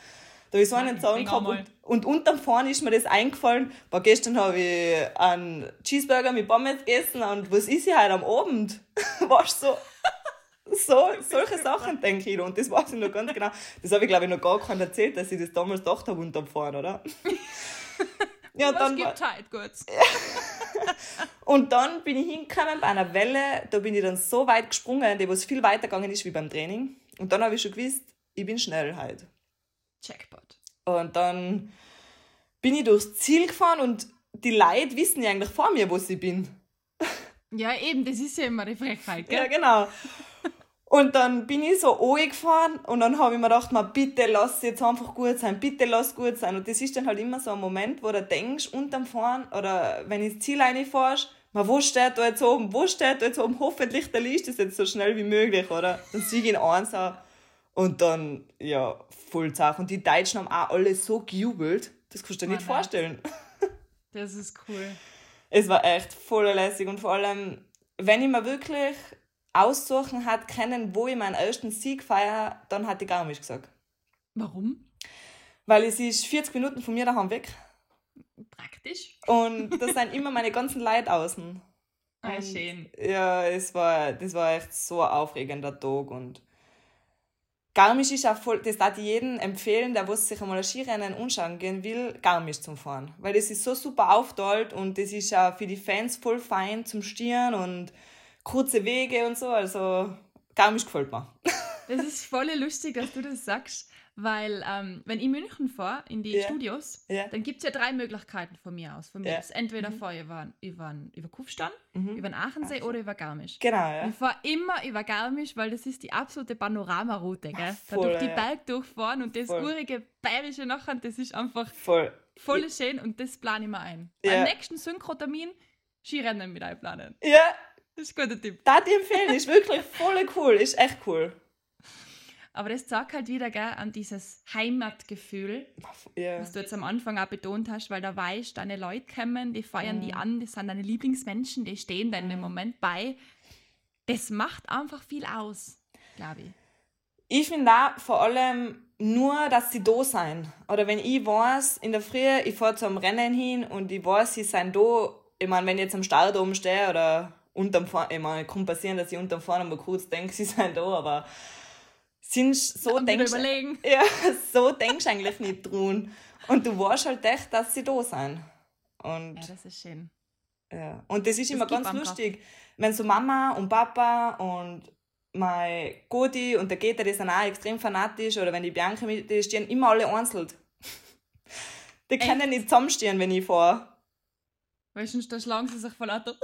da ich so einen denk gehabt und, und unterm Fahren ist mir das eingefallen. Boah, gestern habe ich einen Cheeseburger mit Pommes gegessen und was ist hier heute am Abend? <laughs> Du, so, so, solche Sachen denke ich noch. Und das weiß ich noch ganz genau. Das habe ich, glaube ich, noch gar keinem erzählt, dass ich das damals gedacht habe unterm Fahren, oder? <laughs> ja, Was dann, war, gibt halt kurz? und dann bin ich hingekommen bei einer Welle, da bin ich dann so weit gesprungen, die was viel weiter gegangen ist wie beim Training. Und dann habe ich schon gewusst, ich bin schnell heute. Jackpot. Und dann bin ich durchs Ziel gefahren und die Leute wissen ja eigentlich vor mir, wo ich bin. Ja, eben, das ist ja immer die Frechheit, gell? Ja, genau. Und dann bin ich so gefahren und dann habe ich mir gedacht, man, bitte lass jetzt einfach gut sein, bitte lass gut sein. Und das ist dann halt immer so ein Moment, wo du denkst, unterm Fahren oder wenn ins Ziel reinfährst, man, wo steht da jetzt oben, wo steht da jetzt oben, hoffentlich der Licht ist jetzt so schnell wie möglich, oder? Dann sieg ich in eins auch. und dann, ja, voll zach. Und die Deutschen haben auch alle so gejubelt, das kannst du dir nicht Mann, vorstellen. <laughs> Das ist cool. Es war echt voll lässig und vor allem, wenn ich mir wirklich aussuchen hat können, wo ich meinen ersten Sieg feiere, dann hat die Garmisch gesagt. Warum? Weil es ist 40 Minuten von mir daheim weg Praktisch. und da <laughs> sind immer meine ganzen Leute außen. Ah, schön. Ja, es war, das war echt so ein aufregender Tag und Garmisch ist auch voll, das darf ich jedem empfehlen, der was sich einmal ein Skirennen anschauen gehen will, Garmisch zum Fahren. Weil das ist so super aufteilt und das ist auch für die Fans voll fein zum Stieren und kurze Wege und so, also Garmisch gefällt mir. Das ist voll lustig, dass du das sagst, weil ähm, wenn ich in München fahre, in die Ja. Studios, Ja. dann gibt es ja drei Möglichkeiten von mir aus. Von mir Ja. aus. Entweder fahre ich über, über, über Kufstein, Mhm. über den Achensee oder über Garmisch. Genau, ja. Ich fahre immer über Garmisch, weil das ist die absolute Panoramaroute, gell? Da voll, durch die ja. Berg durchfahren und das Voll. urige bayerische nachher, das ist einfach Voll. voll schön und das plane ich mir ein. Beim nächsten Synchrotermin Skirennen mit einplanen. Ja, Das ist ein guter Tipp. da die empfehlen, ist wirklich voll cool, ist echt cool. Aber das sagt halt wieder gell, an dieses Heimatgefühl, Ja. was du jetzt am Anfang auch betont hast, weil da weißt, deine Leute kommen, die feiern Mhm. die an, das sind deine Lieblingsmenschen, die stehen da in dem Moment bei. Das macht einfach viel aus, glaube ich. Ich finde auch vor allem nur, dass sie da sein. Oder wenn ich weiß, in der Früh, ich fahre zum Rennen hin und ich weiß, sie sind da. Ich meine, wenn ich jetzt am Start oben stehe oder unterm Fahren, ich meine, kann passieren, dass ich unterm Fahren mal kurz denke, <laughs> sie sind da, aber sind so denkst <laughs> ja, so denkst du eigentlich nicht dran. Und du weißt halt echt, dass sie da sind. Und Ja, das ist schön. ja. Und das ist immer gibt ganz lustig, wenn so Mama und Papa und mein Goti und der Geta, die sind auch extrem fanatisch, oder wenn die Bianca mit, die stehen immer alle einzeln. <laughs> Die können nicht zusammenstehen, wenn ich fahre. Weil sonst da schlagen sie sich voll lauter.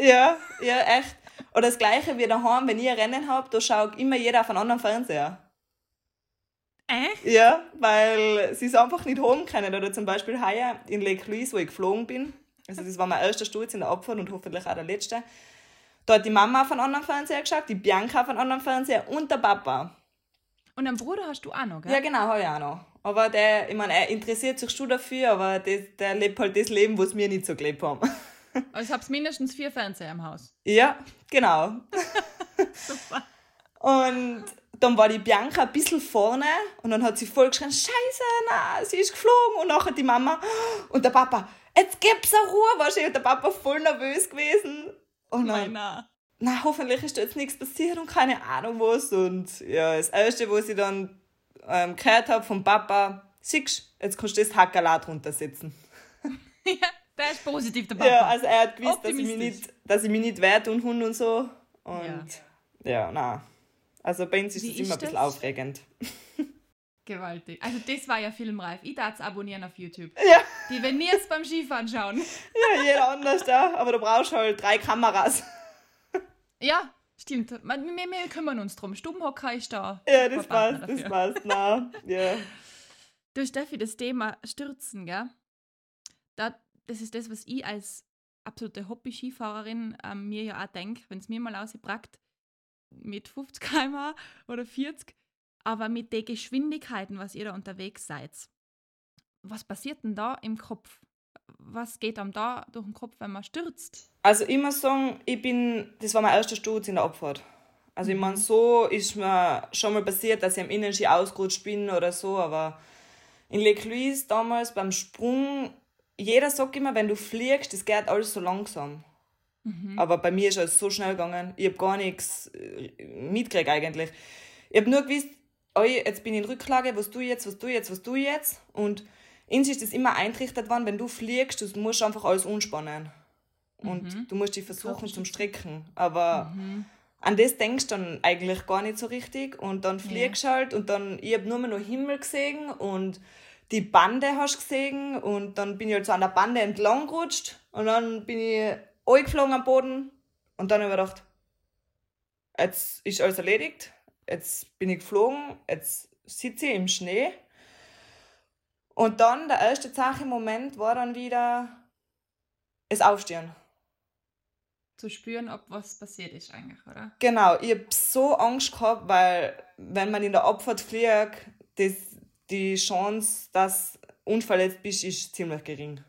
Ja, ja, echt. Oder das gleiche wie daheim, wenn ich ein Rennen habe, da schaut immer jeder auf einen anderen Fernseher. Echt? Ja, weil sie es einfach nicht haben können. Oder zum Beispiel heuer in Lake Louise, wo ich geflogen bin. Also das war mein erster Sturz in der Abfahrt und hoffentlich auch der letzte. Da hat die Mama auf einen anderen Fernseher geschaut, die Bianca auf einen anderen Fernseher und der Papa. Und einen Bruder hast du auch noch, gell? Ja, genau, habe ich auch noch. Aber der, ich meine, er interessiert sich schon dafür, aber das, der lebt halt das Leben, was wir nicht so gelebt haben. <laughs> Also habt mindestens vier Fernseher im Haus. Ja, genau. <laughs> Super. Und dann war die Bianca ein bisschen vorne und dann hat sie voll geschrien, Scheiße, na, sie ist geflogen. Und nachher die Mama und der Papa, jetzt gib's eine Ruhe, wahrscheinlich der Papa voll nervös gewesen. Und dann, Meiner. na, hoffentlich ist da jetzt nichts passiert und keine Ahnung was. Und ja, das Erste, was ich dann ähm, gehört habe vom Papa, siehst jetzt kannst du das Hackerlat runtersetzen. <laughs> Ja, der ist positiv, der Papa. Ja, also er hat gewusst, dass ich mich nicht, dass ich mich nicht wehrt und Hund und so. Und ja, na. Also bei uns ist Wie es immer ein bisschen das? aufregend. <laughs> Gewaltig. Also das war ja filmreif. Ich darf es abonnieren auf YouTube. Ja. Die werden nie jetzt beim Skifahren schauen. Ja, jeder anders da, aber du brauchst halt drei Kameras. Ja, stimmt. Wir, wir, wir kümmern uns drum. Stubenhocker ist da. Ja, das passt, das passt. Na, ja. Du Steffi, das Thema Stürzen, gell? Da, das ist das, was ich als absolute Hobby-Skifahrerin ähm, mir ja auch denke, wenn es mir mal ausgebracht mit 50 km oder 40, aber mit den Geschwindigkeiten, was ihr da unterwegs seid. Was passiert denn da im Kopf? Was geht einem da durch den Kopf, wenn man stürzt? Also muss sagen, ich bin, das war mein erster Sturz in der Abfahrt. Also ich meine, so ist mir schon mal passiert, dass ich am Innenski ausgerutscht bin oder so, aber in Lake Louise damals beim Sprung, jeder sagt immer, wenn du fliegst, das geht alles so langsam. Aber bei mir ist es so schnell gegangen. Ich habe gar nichts äh, mitgekriegt eigentlich. Ich habe nur gewusst, oi, jetzt bin ich in Rücklage, was du jetzt, was du jetzt, was du jetzt. Und uns ist das immer eintrichtert worden, wenn du fliegst, du musst einfach alles unspannen. Und du musst dich versuchen zum Strecken. Aber an das denkst du dann eigentlich gar nicht so richtig. Und dann fliegst du halt und dann, ich habe nur mehr noch Himmel gesehen und die Bande hast du gesehen und dann bin ich halt so an der Bande entlang gerutscht und dann bin ich eingeflogen am Boden und dann habe ich gedacht, jetzt ist alles erledigt, jetzt bin ich geflogen, jetzt sitze ich im Schnee und dann der erste Sache im Moment war dann wieder das Aufstehen. Zu spüren, ob was passiert ist eigentlich, oder? Genau, ich hab so Angst gehabt, weil wenn man in der Abfahrt fliegt, das, die Chance, dass du unverletzt bist, ist ziemlich gering.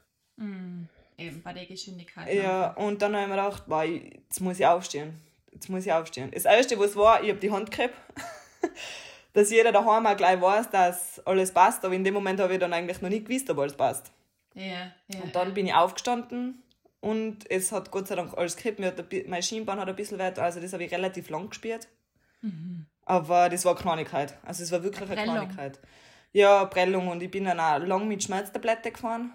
Eben bei der Geschwindigkeit. Ja, und dann habe ich mir gedacht, ich- jetzt muss ich aufstehen. Jetzt muss ich aufstehen. Das Erste, was war, ich habe die Hand gehabt. <laughs> dass jeder daheim auch gleich weiß, dass alles passt. Aber in dem Moment habe ich dann eigentlich noch nicht gewusst, ob alles passt. Ja, ja. Und dann bin ich aufgestanden und es hat Gott sei Dank alles gekippt. Mir hat Mein Schienbein hat ein bisschen weit, also das habe ich relativ lang gespielt. Aber das war Kleinigkeit. Also es war wirklich eine Prellung. Kleinigkeit. Ja, Prellung und ich bin dann auch lang mit Schmerztablette gefahren.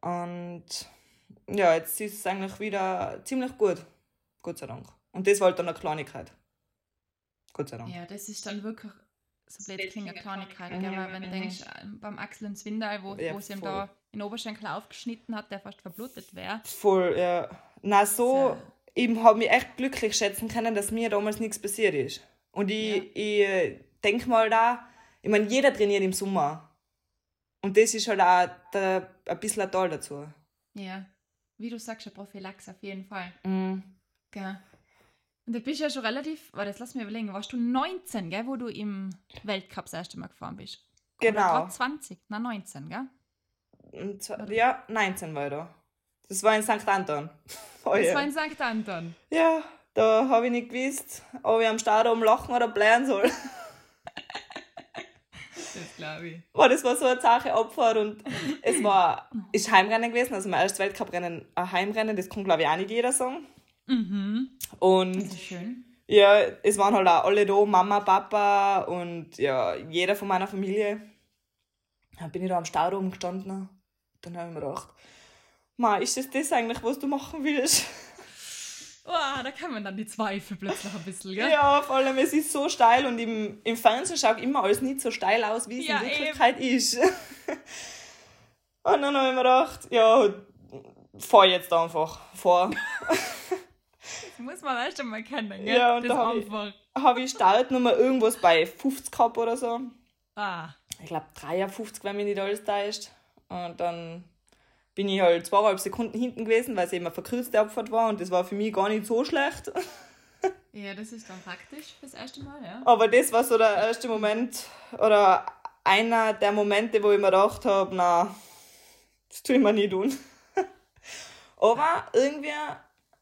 Und ja, jetzt ist es eigentlich wieder ziemlich gut. Gott sei Dank. Und das war halt dann eine Kleinigkeit. Gott sei Dank. Ja, das ist dann wirklich so blöd klingt eine Kleinigkeit, gell? weil wenn du denkst, äh, beim Axel in Zwindal, wo, Ja, wo sie ihm da in den Oberschenkel aufgeschnitten hat, der fast verblutet wäre. Voll, ja. Na so, So. ich habe mich echt glücklich schätzen können, dass mir damals nichts passiert ist. Und ich, ich denke mal da, ich meine, jeder trainiert im Sommer. Und das ist halt auch der, ein bisschen ein Teil dazu. Ja, wie du sagst, eine Prophylaxe auf jeden Fall. Mhm. Gell? Und du bist ja schon relativ, warte, jetzt lass mich überlegen, warst du 19, gell, wo du im Weltcup das erste Mal gefahren bist? Oder Genau. grad 20, na 19, gell? Zwar, ja, 19 war ich da. Das war in St. Anton. <laughs> Oh, Das ja. war in St. Anton. ja, da habe ich nicht gewusst, ob ich am Stadion lachen oder blären soll. <laughs> Das glaube ich. Boah, das war so eine Sache Abfahrt und es war, ist Heimrennen gewesen, also mein erstes Weltcuprennen, ein Heimrennen, das kann glaube ich auch nicht jeder sagen. Mhm. Und Das ist schön. ja, es waren halt auch alle da, Mama, Papa und ja, jeder von meiner Familie. Dann bin ich da am Staudamm gestanden. Dann habe ich mir gedacht, Ma, ist das das eigentlich, was du machen willst? Oh, da kommen dann die Zweifel plötzlich ein bisschen, gell? Ja, vor allem, es ist so steil und im, im Fernsehen schaut immer alles nicht so steil aus, wie es Ja, in Wirklichkeit ist. <laughs> und dann habe ich mir gedacht, ja, fahr jetzt einfach, fahr. man erst einmal kennen, gell? Ja, und das da habe ich, hab ich Startnummer irgendwas bei 50 gehabt oder so. Ah. Ich glaube 53, wenn mich nicht alles da ist. Und dann bin ich halt zweieinhalb Sekunden hinten gewesen, weil es eben eine verkürzte Abfahrt war und das war für mich gar nicht so schlecht. <laughs> Ja, das ist dann praktisch fürs erste Mal, ja. Aber das war so der erste Moment oder einer der Momente, wo ich mir gedacht habe, na, das tue ich mir nie tun. <laughs> Aber irgendwie,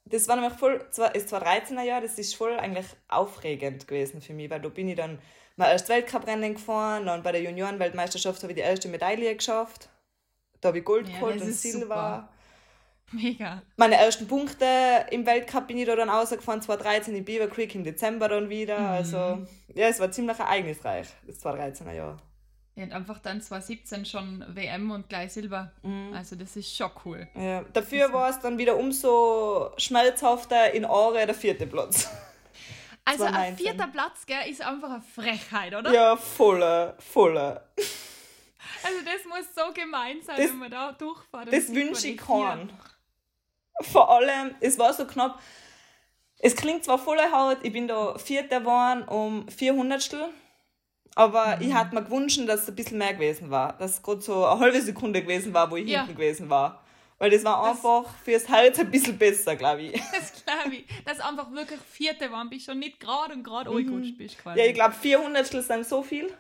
das war nämlich voll, das 2013er Jahr, das ist voll eigentlich aufregend gewesen für mich, weil da bin ich dann mein erstes Weltcuprennen gefahren, dann bei der Juniorenweltmeisterschaft habe ich die erste Medaille geschafft. Da habe ich Gold ja, geholt und Silber. Super. Mega. Meine ersten Punkte im Weltcup bin ich da dann rausgefahren, 2013 in Beaver Creek im Dezember dann wieder. Mhm. Also, ja, es war ziemlich ereignisreich, das 2013er Jahr. Ja, und einfach dann 2017 schon WM und gleich Silber. Mhm. Also, das ist schon cool. Ja, dafür war es dann wieder umso schmerzhafter in Aare der vierte Platz. Also, ein vierter Platz, gell, ist einfach eine Frechheit, oder? Ja, voller, voller. Also das muss so gemein sein, das, wenn man da durchfährt. Das wünsche ich keinen. Vor allem, es war so knapp. Es klingt zwar voller Haut, ich bin da Vierter geworden um 400 aber mhm. ich hatte mir gewünscht, dass es ein bisschen mehr gewesen war. Dass es gerade so eine halbe Sekunde gewesen war, wo ich ja. hinten gewesen war. Weil das war das, einfach fürs Herz ein bisschen besser, glaube ich. <laughs> Das glaube ich. Dass einfach wirklich Vierte waren, bis schon nicht gerade und gerade mhm. bist. Quasi. Ja, ich glaube, 400 sind so viel.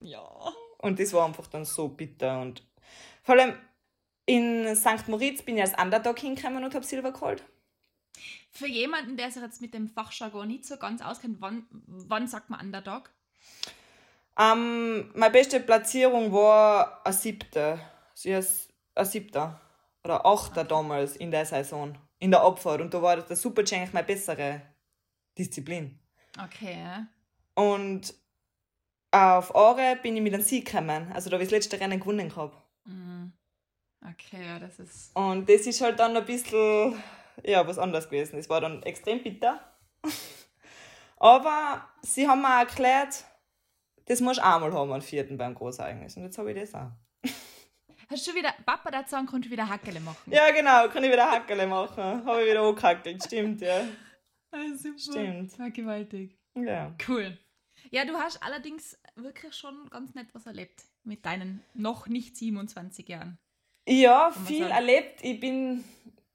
Ja. Und das war einfach dann so bitter. Und vor allem in St. Moritz bin ich als Underdog hingekommen und habe Silber geholt. Für jemanden, der sich jetzt mit dem Fachjargon nicht so ganz auskennt, wann, wann sagt man Underdog? Ähm, meine beste Platzierung war ein siebter. Sie ist ein siebter. Oder achter okay. damals in der Saison. In der Abfahrt. Und da war der Super-G eigentlich meine bessere Disziplin. Okay. Und auf Aare bin ich mit einem Sieg gekommen. Also da habe ich das letzte Rennen gewonnen gehabt. Mhm. Okay, ja, das ist. Und das ist halt dann ein bisschen, ja, was anderes gewesen. Es war dann extrem bitter. <laughs> Aber sie haben mir erklärt, das musst du einmal haben, einen vierten beim Großereignis. Und jetzt habe ich das auch. <laughs> Hast du wieder, Papa dazu sagen, kannst du wieder Hackele machen? Ja, genau, kann ich wieder Hackele machen. habe ich wieder angehackelt, stimmt, ja. Ah, super. Stimmt. War gewaltig. Ja. Cool. Ja, du hast allerdings wirklich schon ganz nett was erlebt mit deinen noch nicht 27 Jahren. Ja, viel erlebt. Ich bin,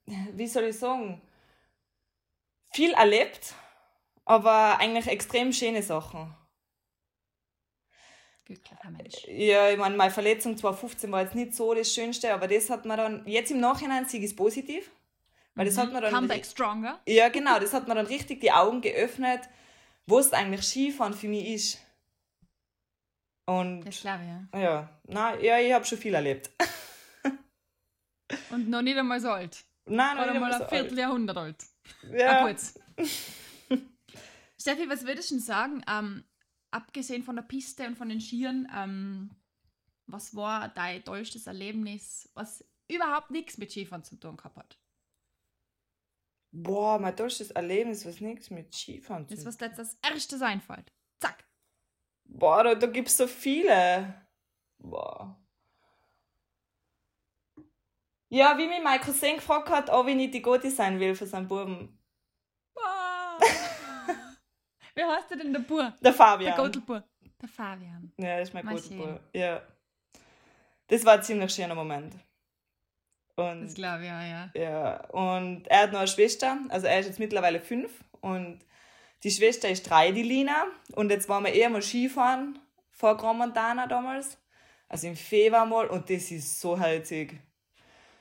wie soll ich sagen, viel erlebt, aber eigentlich extrem schöne Sachen. Glücklicher Mensch. Ja, ich meine, meine Verletzung 2015 war jetzt nicht so das Schönste, aber das hat man dann, jetzt im Nachhinein Sieg ist positiv. Weil das mhm. hat man dann. Comeback stronger. Ja, genau, das hat mir dann richtig die Augen geöffnet was eigentlich Skifahren für mich ist. Und, glaube ich, ja. Ja, na, ja ich habe schon viel erlebt. Und noch nicht einmal so alt. Nein, noch Oder nicht mal ein so Vierteljahrhundert alt. Ja. Ah, gut. <laughs> Steffi, was würdest du sagen, ähm, abgesehen von der Piste und von den Skiern, ähm, was war dein tollstes Erlebnis, was überhaupt nichts mit Skifahren zu tun gehabt hat? Boah, mein tollstes Erlebnis, was nichts mit Skifahren zu tun. Das, was jetzt das erste einfällt. Boah, da, da gibt es so viele. Boah. Ja, wie mich mein Cousin gefragt hat, ob ich nicht die Goti sein will für seinen Buben. Boah. Wie heißt der denn der Bub? Der Fabian. Der Gotelbub. Der Fabian. Ja, das ist mein Gotelbub. Ja. Das war ein ziemlich schöner Moment. Und, das glaube ich auch, ja. Ja, und er hat noch eine Schwester, also er ist jetzt mittlerweile fünf und die Schwester ist drei, die Lina. Und jetzt waren wir eher mal Skifahren vor Grand Montana damals. Also im Februar mal und das ist so herzig.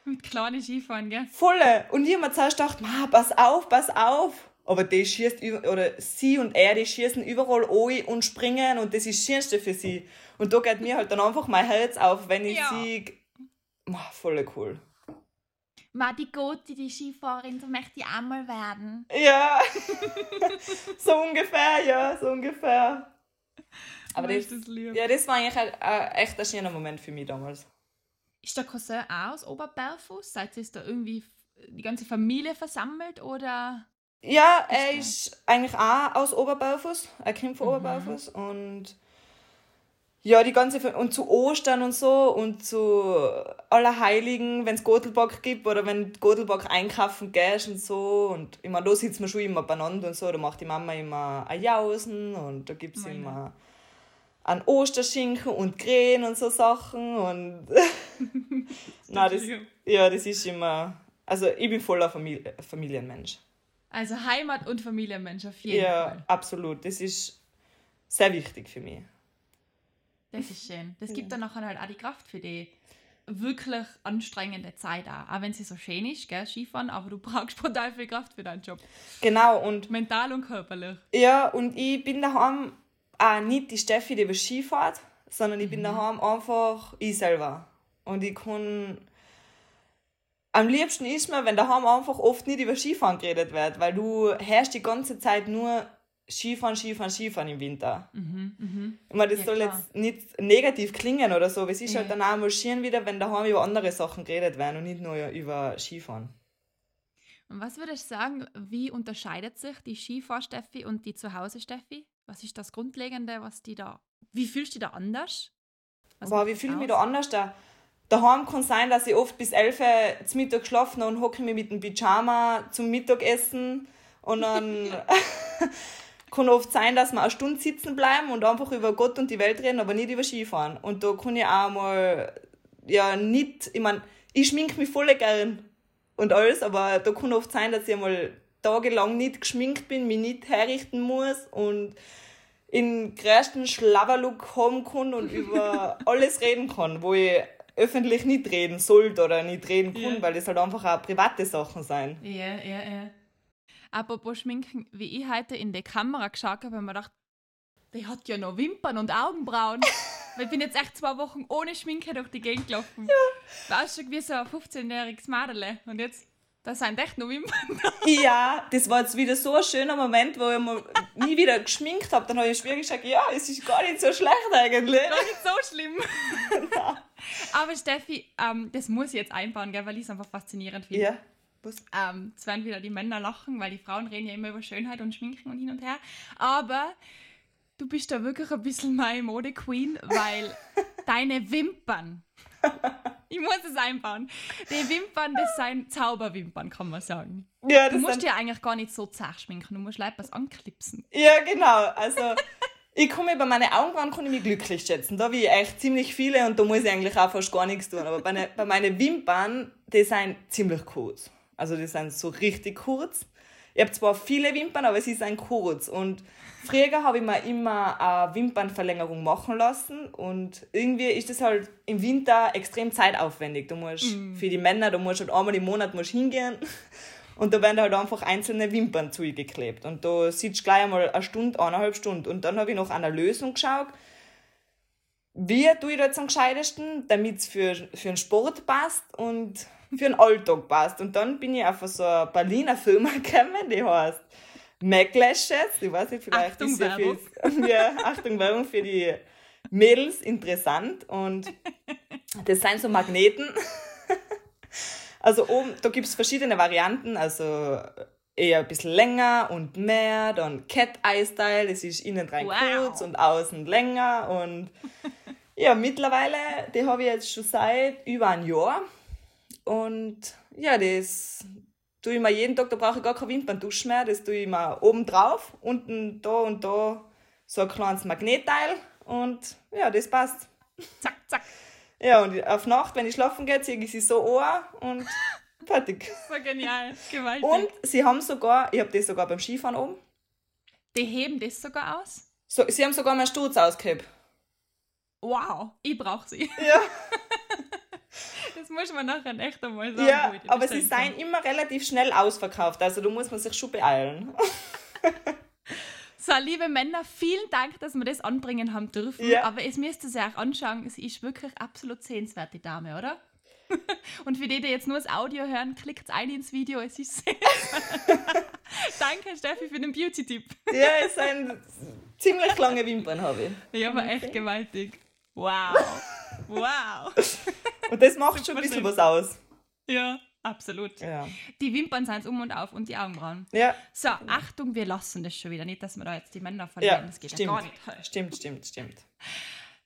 Mit kleinen Skifahren, gell? Volle! Und ich habe mir zuerst gedacht, pass auf, pass auf. Aber die schießt, oder sie und er, die schießen überall ein und springen und das ist das Schönste für sie. Und da geht mir halt dann einfach mein Herz auf, wenn ich ja. sie. Voll cool. Ma, die Goti, die Skifahrerin, so möchte ich einmal werden. Ja, <laughs> so ungefähr, ja, so ungefähr. Aber das, das ja, das war eigentlich ein, ein, echt ein schöner Moment für mich damals. Ist der Cousin auch aus Oberberfuß? Seid ihr da irgendwie die ganze Familie versammelt oder? Ja, er ist eigentlich auch aus Oberberfuß. Er kommt von mhm. Oberberfuß und ja, die ganze Fa- und zu Ostern und so und zu Allerheiligen, wenn es Gotelbock gibt oder wenn Gotelbock einkaufen gehst und so und ich meine, da sitzen wir schon immer beieinander und so, da macht die Mama immer ein Jausen und da gibt es immer einen Osterschinken und Krähen und so Sachen und <laughs> Nein, das, ja, das ist immer, also ich bin voller Familie, Familienmensch. Also Heimat und Familienmensch auf jeden Ja, Fall. absolut, das ist sehr wichtig für mich. Das ist schön. Das gibt dann nachher halt auch die Kraft für die wirklich anstrengende Zeit auch. Auch wenn sie so schön ist, gell, Skifahren, aber du <laughs> brauchst brutal viel Kraft für deinen Job. Genau, und Mental und körperlich. Ja, und ich bin daheim auch nicht die Steffi, die über Ski fährt, sondern ich bin daheim einfach ich selber. Und ich kann. Am liebsten ist mir, wenn daheim einfach oft nicht über Skifahren geredet wird, weil du hörst die ganze Zeit nur Skifahren, Skifahren, Skifahren im Winter. Ich meine, das Ja, soll klar. jetzt nicht negativ klingen oder so, aber es ist Ja. halt dann auch mal schön wieder, wenn daheim über andere Sachen geredet werden und nicht nur über Skifahren. Und was würdest du sagen, wie unterscheidet sich die Skifahr-Steffi und die Zuhause-Steffi? Was ist das Grundlegende, was die da. Wie fühlst du dich da anders? Was Boah, wie fühle ich mich da anders da? Daheim kann sein, dass ich oft bis 11 Uhr zum Mittag geschlafen und hocke mich mit dem Pyjama zum Mittagessen. Und dann <laughs> <laughs> kann oft sein, dass wir eine Stunde sitzen bleiben und einfach über Gott und die Welt reden, aber nicht über Skifahren. Und da kann ich auch mal, ja, nicht, ich meine, ich schminke mich voll gern und alles, aber da kann oft sein, dass ich einmal tagelang nicht geschminkt bin, mich nicht herrichten muss und in größten Schlabberlook haben kann und über <laughs> alles reden kann, wo ich öffentlich nicht reden sollte oder nicht reden kann, Ja. weil das halt einfach auch private Sachen sein. Ja, ja, ja. Apropos Schminken, wie ich heute in die Kamera geschaut habe, habe ich mir gedacht, die hat ja noch Wimpern und Augenbrauen. <laughs> Weil ich bin jetzt echt zwei Wochen ohne Schminke durch die Gegend gelaufen. Ja. Warst schon wie so ein 15-jähriges Mädel. Und jetzt, da sind echt noch Wimpern. Ja, das war jetzt wieder so ein schöner Moment, wo ich mal nie wieder geschminkt habe. Dann habe ich schwierig gesagt, ja, es ist gar nicht so schlecht eigentlich. Gar nicht so schlimm. <laughs> Aber Steffi, ähm, das muss ich jetzt einbauen, gell, weil ich es einfach faszinierend finde. Ja, Ähm, es werden wieder die Männer lachen, weil die Frauen reden ja immer über Schönheit und Schminken und hin und her. Aber du bist da wirklich ein bisschen meine Mode-Queen, weil <laughs> deine Wimpern, ich muss es einbauen, die Wimpern, das sind Zauberwimpern, kann man sagen. Ja, Du musst ja eigentlich gar nicht so zart schminken, du musst Leute was anklipsen. ja genau. Also, ich mich bei meinen Augenbrauen kann ich mich glücklich schätzen. Da habe ich echt ziemlich viele und da muss ich eigentlich auch fast gar nichts tun. Aber bei, ne, bei meinen Wimpern, die sind ziemlich kurz. Also, die sind so richtig kurz. Ich habe zwar viele Wimpern, aber sie sind kurz. Und früher habe ich mir immer eine Wimpernverlängerung machen lassen. Und irgendwie ist das halt im Winter extrem zeitaufwendig. Du musst für die Männer, du musst halt einmal im Monat musst hingehen. <laughs> Und da werden halt einfach einzelne Wimpern zugeklebt. Und da sitzt gleich einmal eine Stunde, eineinhalb Stunden. Und dann habe ich noch an eine Lösung geschaut. Wie tue ich da jetzt am gescheitesten, damit es für, für den Sport passt und für den Alltag passt. Und dann bin ich auf so eine Berliner Firma <laughs> gekommen, die heißt Mac Lashes. Ich weiß nicht, vielleicht Achtung, ist ja für, Werbung. <laughs> ja, Achtung, Werbung für die Mädels interessant. Und das sind so Magneten. <laughs> Also oben, da gibt es verschiedene Varianten, also eher ein bisschen länger und mehr, dann Cat Eye Style, das ist innen rein Wow. kurz und außen länger und ja, mittlerweile, die habe ich jetzt schon seit über ein Jahr und ja, das tue ich mir jeden Tag, da brauche ich gar keine Wimperntusch mehr, das tue ich mir oben drauf, unten da und da so ein kleines Magnetteil und ja, das passt. Zack, zack. Ja, und auf Nacht, wenn ich schlafen gehe, ziehe ich sie so an und <laughs> fertig. So genial. Gewaltig. Und sie haben sogar, ich habe das sogar beim Skifahren oben, die heben das sogar aus? so, sie haben sogar meinen Sturz ausgehebt. Wow, ich brauche sie. Ja, <laughs> Das muss man nachher echt einmal sagen. ja aber sie sind immer relativ schnell ausverkauft, also da muss man sich schon beeilen. So, liebe Männer, vielen Dank, dass wir das anbringen haben dürfen. Ja. Aber es müsst ihr sich auch anschauen, sie ist wirklich absolut sehenswert, die Dame, oder? <laughs> Und für die, die jetzt nur das Audio hören, klickt ein ins Video, es ist. <laughs> Danke, Steffi, für den Beauty-Tipp. Ja, es sind ziemlich lange Wimpern, habe ich. Ja, aber echt gewaltig. Wow. Wow. <laughs> Und das macht schon ein bisschen was aus. Ja, absolut. Ja. Die Wimpern sind um und auf und die Augenbrauen. Ja, So, Achtung, wir lassen das schon wieder. Nicht, dass wir da jetzt die Männer verlieren. ja das geht stimmt. ja gar nicht. Stimmt, stimmt, stimmt.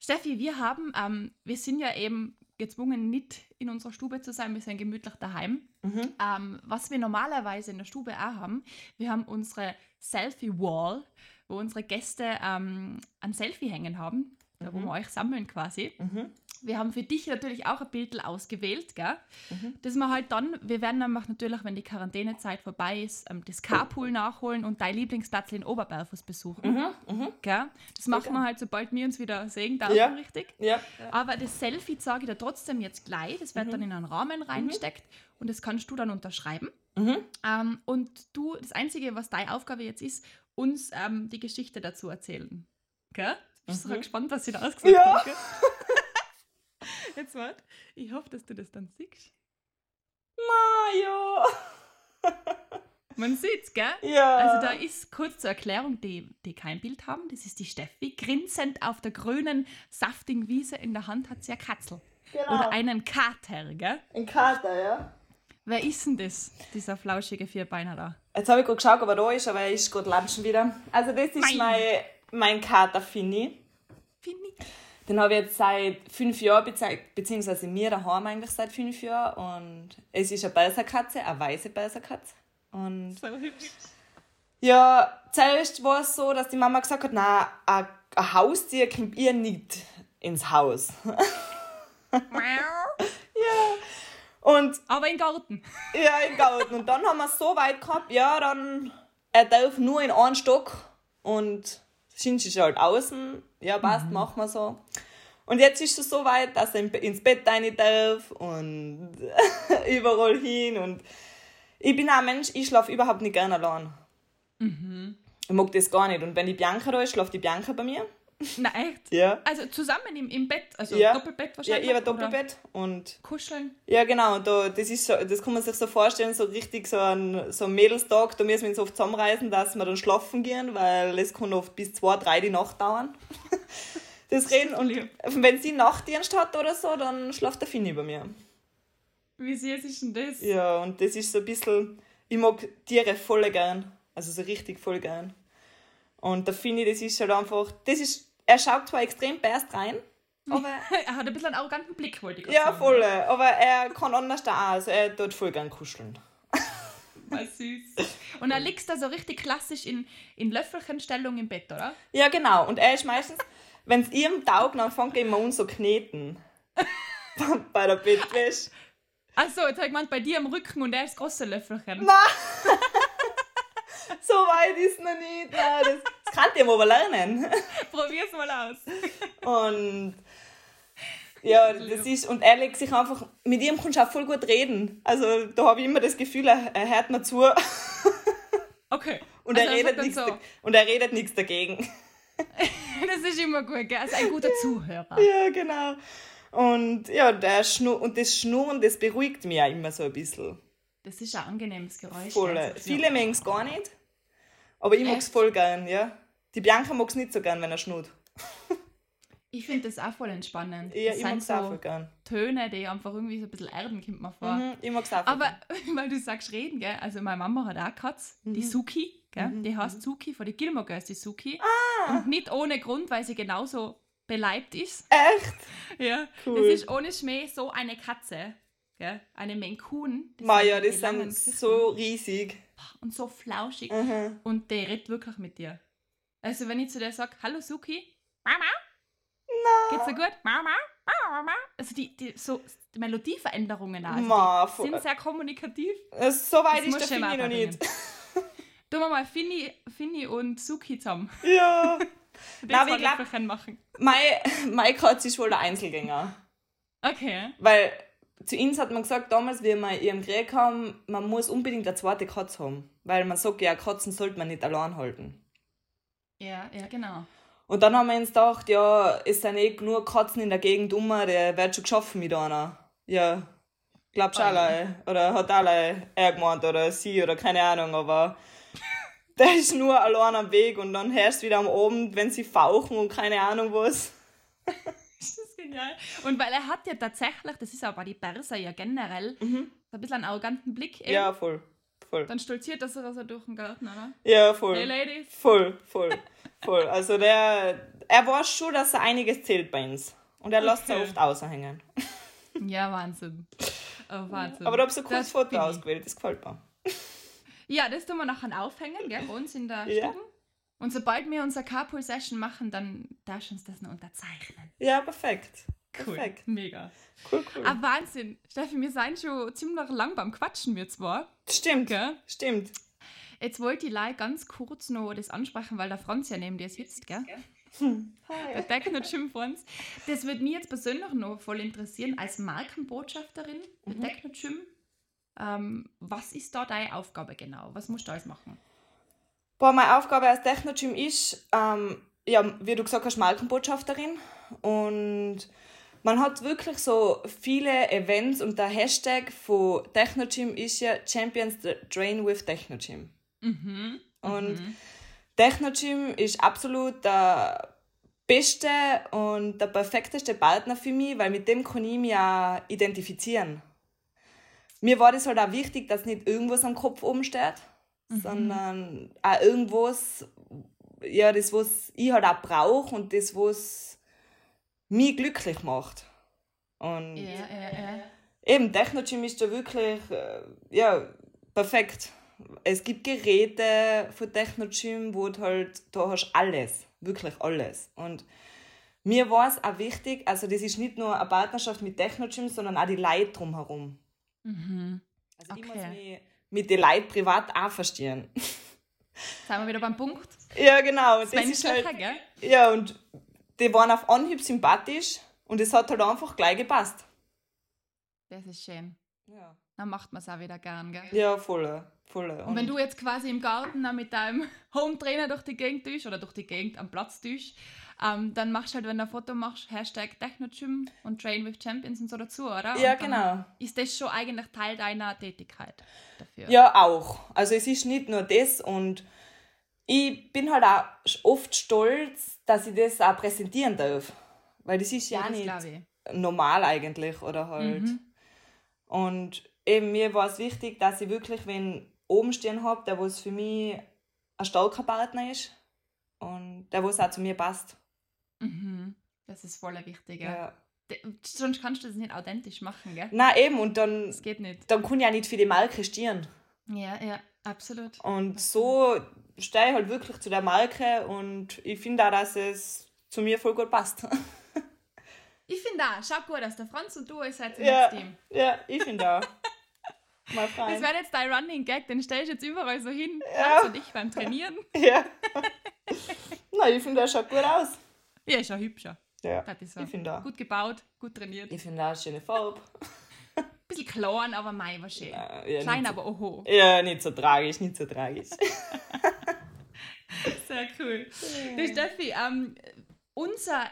Steffi, wir haben, ähm, wir sind ja eben gezwungen, nicht in unserer Stube zu sein, wir sind gemütlich daheim. Mhm. Ähm, was wir normalerweise in der Stube auch haben, wir haben unsere Selfie-Wall, wo unsere Gäste ähm, ein Selfie hängen haben, da wo Mhm. wir euch sammeln quasi. Mhm. Wir haben für dich natürlich auch ein Bild ausgewählt, gell? Mhm. Das wir halt dann, wir werden dann natürlich, wenn die Quarantänezeit vorbei ist, ähm, das Carpool nachholen und dein Lieblingsplatz in Oberberfuß besuchen. Mhm. Mhm. Gell? Das machen gern. wir halt, sobald wir uns wieder sehen dürfen, Ja. richtig? Ja. Aber das Selfie zeige ich dir trotzdem jetzt gleich. Das wird dann in einen Rahmen reingesteckt und das kannst du dann unterschreiben. Mhm. Ähm, und du, das Einzige, was deine Aufgabe jetzt ist, uns ähm, die Geschichte dazu erzählen. Gell? Bist du Mhm. so gespannt, was ich da ausgesagt Ja. habe? <laughs> Jetzt warte. Ich hoffe, dass du das dann siehst. Ja. Man sieht's, gell? Ja. Also da ist kurz zur Erklärung, die, die kein Bild haben, das ist die Steffi. Grinsend auf der grünen, saftigen Wiese in der Hand hat sie eine Katzel. genau. Oder einen Kater, gell? Ein Kater, ja. Wer ist denn das, dieser flauschige Vierbeiner da? Jetzt habe ich gerade geschaut, ob er da ist, aber er ist gerade lunchen wieder. Also das ist Mein. mein, mein Kater Finny. Finny. Den habe ich jetzt seit fünf Jahren, bezieh beziehungsweise mir daheim eigentlich seit fünf Jahren. Und es ist eine Belserkatze, eine weiße Belserkatze. Und So hübsch. ja, zuerst war es so, dass die Mama gesagt hat, na, ein ein Haustier kommt ihr nicht ins Haus. <laughs> Und Aber im Garten. ja, im Garten. Und dann haben wir es so weit gehabt, ja, dann, er darf nur in einen Stock und Schinsch ist halt außen. Ja, passt, machen wir so. Und jetzt ist es so weit, dass er in- ins Bett rein darf und <laughs> überall hin. Und ich bin auch ein Mensch, ich schlafe überhaupt nicht gerne allein. Ich mag das gar nicht. Und wenn die Bianca da ist, schlaft die Bianca bei mir. <laughs> Na echt? Ja. Also zusammen im, im Bett, also Ja. Doppelbett Ja, wahrscheinlich? ich habe ein oder Doppelbett und Kuscheln? Ja, genau. Da, das, ist so, das kann man sich so vorstellen, so richtig so ein, so ein Mädelstag. Da müssen wir uns oft zusammenreisen, dass wir dann schlafen gehen, weil es kann oft bis zwei, drei die Nacht dauern. <laughs> Das reden. Und wenn sie Nachtdienst hat oder so, dann schlaft der Finny bei mir. Wie süß ist denn das? Ja, und das ist so ein bisschen. Ich mag Tiere voll gern. Also so richtig voll gern. Und der Finny, das ist halt einfach. Das ist, er schaut zwar extrem best rein, aber. <laughs> Er hat ein bisschen einen arroganten Blick, wollte ich ja, sagen. voll. Aber er kann anders da auch. Also er tut voll gern kuscheln. War süß. Und er liegst da so richtig klassisch in, in Löffelchenstellung im Bett, oder? Ja, genau. Und er ist meistens, wenn es ihm taugt, dann fängt er immer an so kneten. <laughs> Bei der Bettwäsche. Achso, jetzt habe ich gemeint, bei dir am Rücken und er ist das große Löffelchen. So weit ist noch nicht. Nein, das, das kann ich aber lernen. Probier's mal aus. Und ja, das ist, und er legt sich einfach, mit ihm kannst du auch voll gut reden. Also da habe ich immer das Gefühl, er, er hört mir zu Okay. und, Also er redet nichts, so, und er redet nichts dagegen. <laughs> Das ist immer gut, gell? Also ein guter Zuhörer. Ja, genau. Und ja, der Schnur und das Schnurren, das beruhigt mich auch immer so ein bisschen. Das ist ein angenehmes Geräusch. Voll. Viele mögen es gar nicht, aber ich mag es voll gern, ja. Die Bianca mag es nicht so gern, wenn er schnurrt. Ich finde das auch voll entspannend. Ja, das ich mag es auch so voll gern. Töne, die einfach irgendwie so ein bisschen erden, kommt mir vor. Mhm, ich mag es auch voll Aber gern. <laughs> weil du sagst reden, gell? Also meine Mama hat auch Katze, Mhm. die Suki, gell? Die heißt Suki, von den Gilmore Girls die Suki. Ah. Und nicht ohne Grund, weil sie genauso beleibt ist. Echt? Ja. Cool. Das ist ohne Schmäh so eine Katze. Gell? Eine. Das Maja, das die langen sind so riesig. Und so flauschig. Mhm. Und der redet wirklich mit dir. Also wenn ich zu der sage, hallo Suki, Mama, Na. geht's dir gut? Mama, Mama. Also die, die, so, die Melodieveränderungen auch. Also Ma, die sind sehr kommunikativ. Das- So weit Das ist der ich Finny mal noch nicht. Tun wir mal Finny, Finny und Suki zusammen. <laughs> Ja. <laughs> Die Na, zwei wie glaub- machen. Meine, meine Katze ist wohl der Einzelgänger. Okay. Weil zu uns hat man gesagt, damals, wie wir ihren Krieg haben, man muss unbedingt eine zweite Katze haben. Weil man sagt, ja, Katzen sollte man nicht allein halten. Ja, ja, genau. Und dann haben wir uns gedacht, ja, es sind eh genug Katzen in der Gegend um, der wird schon geschaffen mit einer. Ja, glaubst du alle. Oder hat alle er gemeint oder sie oder keine Ahnung, aber <laughs> der ist nur allein am Weg und dann hörst du wieder am Abend, wenn sie fauchen und keine Ahnung was. <laughs> Genial. Und weil er hat ja tatsächlich, das ist aber die Perser ja generell, so ein bisschen einen arroganten Blick. Eben. Mhm. Ja, voll. Voll. Dann stolziert er so durch den Garten, oder? Ja, Hey voll. Ladies. Voll, voll, voll. Also der, er weiß schon, dass er einiges zählt bei uns. Und er lässt Okay. es oft aushängen. <laughs> Ja, Wahnsinn. Oh, Wahnsinn. Aber da habe ich so kurz Das Foto ausgewählt, das gefällt mir. Ja, das tun wir nachher aufhängen, gell, bei uns in der Ja. Stube. Und sobald wir unser Carpool-Session machen, dann darfst du uns das noch unterzeichnen. Ja, perfekt. Cool. Perfekt. Mega. Cool, cool. Ah, Wahnsinn. Steffi, wir sind schon ziemlich lang beim Quatschen, wir zwar. Stimmt, Gell? stimmt. Jetzt wollte ich leider ganz kurz noch das ansprechen, weil der Franz ja neben dir sitzt, gell? Der Techno Gym Franz. Das würde mich jetzt persönlich noch voll interessieren, als Markenbotschafterin für Techno Gym. Ähm, was ist da deine Aufgabe genau? Was musst du alles machen? Boah, meine Aufgabe als Techno-Gym ist, ähm, ja, wie du gesagt hast, Markenbotschafterin. Und man hat wirklich so viele Events und der Hashtag von Techno-Gym ist ja Champions Train with Techno-Gym. Mhm. Und Techno-Gym ist absolut der beste und der perfekteste Partner für mich, weil mit dem kann ich mich auch identifizieren. Mir war das halt auch wichtig, dass nicht irgendwas am Kopf oben steht, sondern auch irgendwas, ja, das, was ich halt auch brauche und das, was mich glücklich macht. Und Ja, ja, ja. Eben, Techno-Gym ist da wirklich äh, ja, perfekt. Es gibt Geräte von Techno-Gym, wo du halt, da hast alles, wirklich alles. Und mir war es auch wichtig, also das ist nicht nur eine Partnerschaft mit Techno-Gym, sondern auch die Leute drumherum. Mhm. Also ich Okay. muss mich mit den Leuten privat auch verstehen. <laughs> Sind wir wieder beim Punkt? ja, genau. Das Das ist halt, gell? ja, und die waren auf Anhieb sympathisch und es hat halt einfach gleich gepasst. Das ist schön. Ja, Dann macht man es auch wieder gern, gell? ja voll. voll. Und wenn du jetzt quasi im Garten dann mit deinem <laughs> Home-Trainer durch die Gegend tust oder durch die Gegend am Platz tust, ähm, dann machst du halt, wenn du ein Foto machst, Hashtag TechnoGym und Train with Champions und so dazu, oder? Ja, genau. Ist das schon eigentlich Teil deiner Tätigkeit dafür? Ja, auch. Also es ist nicht nur das und ich bin halt auch oft stolz, dass ich das auch präsentieren darf. Weil das ist ja, Ja, das nicht normal eigentlich oder halt. Mhm. Und eben mir war es wichtig, dass ich wirklich wen oben stehen habe, der was für mich ein starker Partner ist und der was auch zu mir passt. Mhm. Das ist voll wichtig, ja. Ja. Sonst kannst du das nicht authentisch machen, gell? Na eben und dann, Das geht nicht. dann kann ich auch nicht für die Marke stehen. Ja, ja, absolut. Und so stehe ich halt wirklich zu der Marke und ich finde auch, dass es zu mir voll gut passt. <laughs> Ich finde auch, schau gut aus. Der Franz und du, ihr seid ein Ja, Team. ja ich finde auch. Mal Das <laughs> wäre jetzt dein Running Gag, den stellst du jetzt überall so hin. Ja. Franz und ich beim Trainieren. <laughs> Ja. Na, ich finde, der schaut gut aus. Ja, ist ja hübscher. Ja, Das ist so. ich finde auch. Gut gebaut, gut trainiert. Ich finde auch eine schöne Farbe. <laughs> Bisschen klein, aber mei, war schön. Ja, ja, Klein, nicht aber oho. so, ja, nicht so tragisch, nicht so tragisch. <laughs> Sehr cool. Du, Steffi, ähm, unser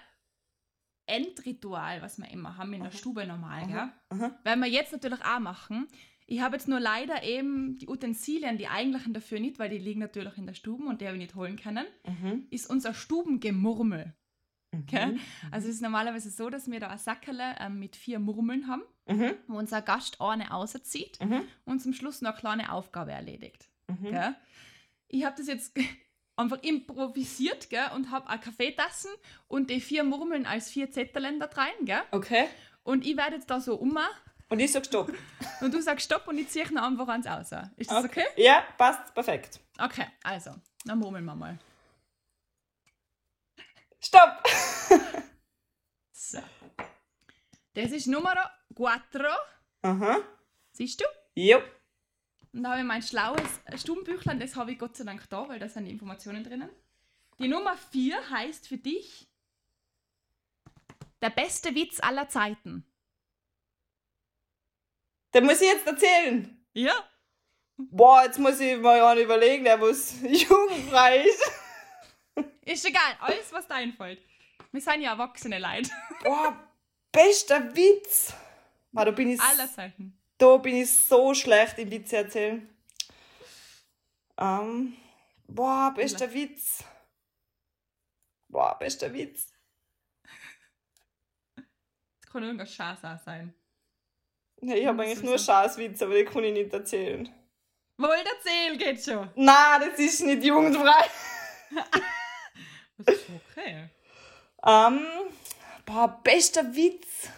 Endritual, was wir immer haben in der Stube normal, gell? aha. werden wir jetzt natürlich auch machen. Ich habe jetzt nur leider eben die Utensilien, die eigentlichen dafür nicht, weil die liegen natürlich in der Stube und die habe ich nicht holen können, Mhm. ist unser Stubengemurmel. Gell? Mhm. Also es ist normalerweise so, dass wir da ein Sackerle ähm, mit vier Murmeln haben, Mhm. wo unser Gast eine auszieht Mhm. und zum Schluss noch eine kleine Aufgabe erledigt. Mhm. Gell? Ich habe das jetzt <laughs> einfach improvisiert gell? und habe eine Kaffeetassen und die vier Murmeln als vier Zetteln da rein. Gell? Okay. Und ich werde jetzt da so um Und ich sag Stopp. <laughs> und du sagst Stopp und ich ziehe noch einfach eins aus. Ist das okay? Ja, passt, perfekt. Okay, also, dann murmeln wir mal. Stopp! So. Das ist Nummer 4. Aha. Siehst du? Jo. Und da habe ich mein schlaues Stubenbüchlein, das habe ich Gott sei Dank da, weil da sind die Informationen drinnen. Die Nummer 4 heißt für dich der beste Witz aller Zeiten. Den muss ich jetzt erzählen. Ja? Boah, jetzt muss ich mal ja überlegen, der muss <laughs> jugendfrei ist. Ist egal, alles, was dir einfällt. Wir sind ja erwachsene Leute. Boah, bester Witz. Boah, da bin ich, Aller Zeiten. da bin ich so schlecht im Witze erzählen. Ähm, boah, bester Witz. Boah, bester Witz. Das kann irgendein Schatz auch sein. Ja, ich habe eigentlich nur so. Scheißwitze, aber die kann ich nicht erzählen. Wohl erzähl geht schon. Na, das ist nicht jugendfrei. <laughs> Das ist okay. Ähm, boah, bester Witz.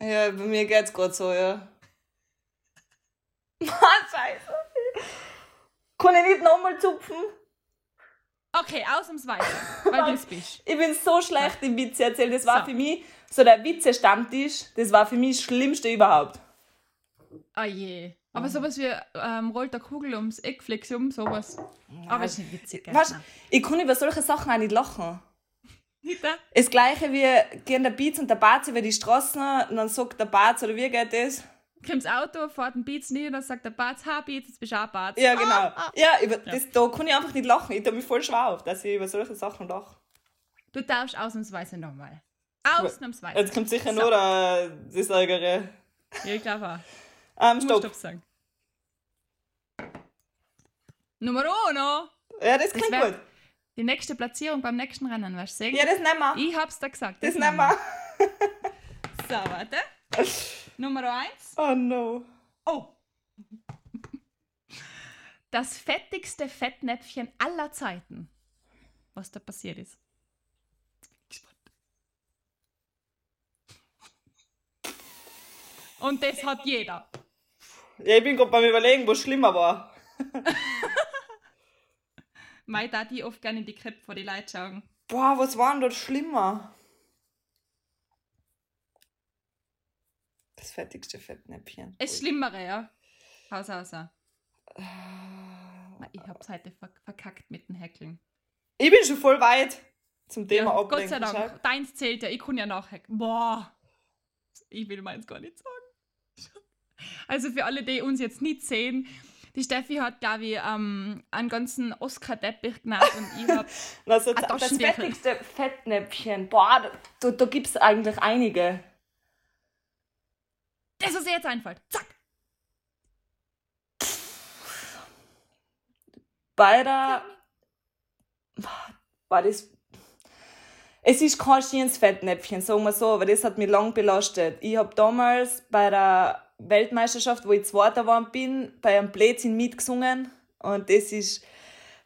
Ja, bei mir geht's gerade so, ja. Mann, <laughs> scheiße. Kann ich nicht nochmal zupfen? Okay, ausnahmsweise, weil du es <laughs> bist. Ich bin so schlecht im Witze erzählen. Das war So. für mich, so der Witze-Stammtisch, das war für mich das Schlimmste überhaupt. Oh je. Aber sowas wie ähm, rollt der Kugel ums Eck, flex um, sowas. Aber ist nicht witzig, gell? Weißt, ich kann über solche Sachen auch nicht lachen. <laughs> Nicht da? Das gleiche wie gehen der Beats und der Barz über die Straßen und dann sagt der Barz, oder wie geht das? Kommt das Auto, fährt ein Beats nieder, dann sagt der Bart, ha Beats, jetzt bist du auch Bart. Ja, genau. Ah, ah. Ja, über Das, da kann ich einfach nicht lachen. Ich tue mich voll schwer auf, dass ich über solche Sachen lache. Du darfst ausnahmsweise nochmal. Ausnahmsweise. Jetzt kommt sicher So. nur der, das Ärgere. Ja, ich glaube auch. Ähm, stopp. Stopp sagen. Nummer uno. Ja, das Das klingt wär- gut. Die nächste Platzierung beim nächsten Rennen, weißt du? Ja, das nehmen wir. Ich hab's da gesagt. das nehmen nehmen wir. <laughs> So, warte. <laughs> Nummer eins. Oh no. Oh. Das fettigste Fettnäpfchen aller Zeiten. Was da passiert ist. Und das hat jeder. Ja, ich bin gerade beim Überlegen, was schlimmer war. <laughs> Mei, da die oft gerne in die Krippe vor die Leute schauen. Boah, was war denn dort schlimmer? Das fettigste Fettnäpfchen. Es Schlimmere, ja. Haus, Haus. Ich hab's heute ver verkackt mit den Häkeln. Ich bin schon voll weit zum Thema Ja, Gott sei Dank. schau. Deins zählt ja, ich kann ja nachhacken. Boah. Ich will meins gar nicht sagen. <laughs> Also für alle, die uns jetzt nicht sehen, die Steffi hat, glaube ich, ähm, einen ganzen Oscar-Teppich genannt und ich hab. <laughs> Also, Ein das fettigste Fettnäpfchen. Boah, da, da, da gibt es eigentlich einige. das, was ihr jetzt einfällt. Zack! Bei der. War das. Es ist kein schönes Fettnäpfchen, sagen wir so, aber das hat mich lang belastet. Ich habe damals bei der Weltmeisterschaft, wo ich Zweiter geworden bin, bei einem Blödsinn mitgesungen und das ist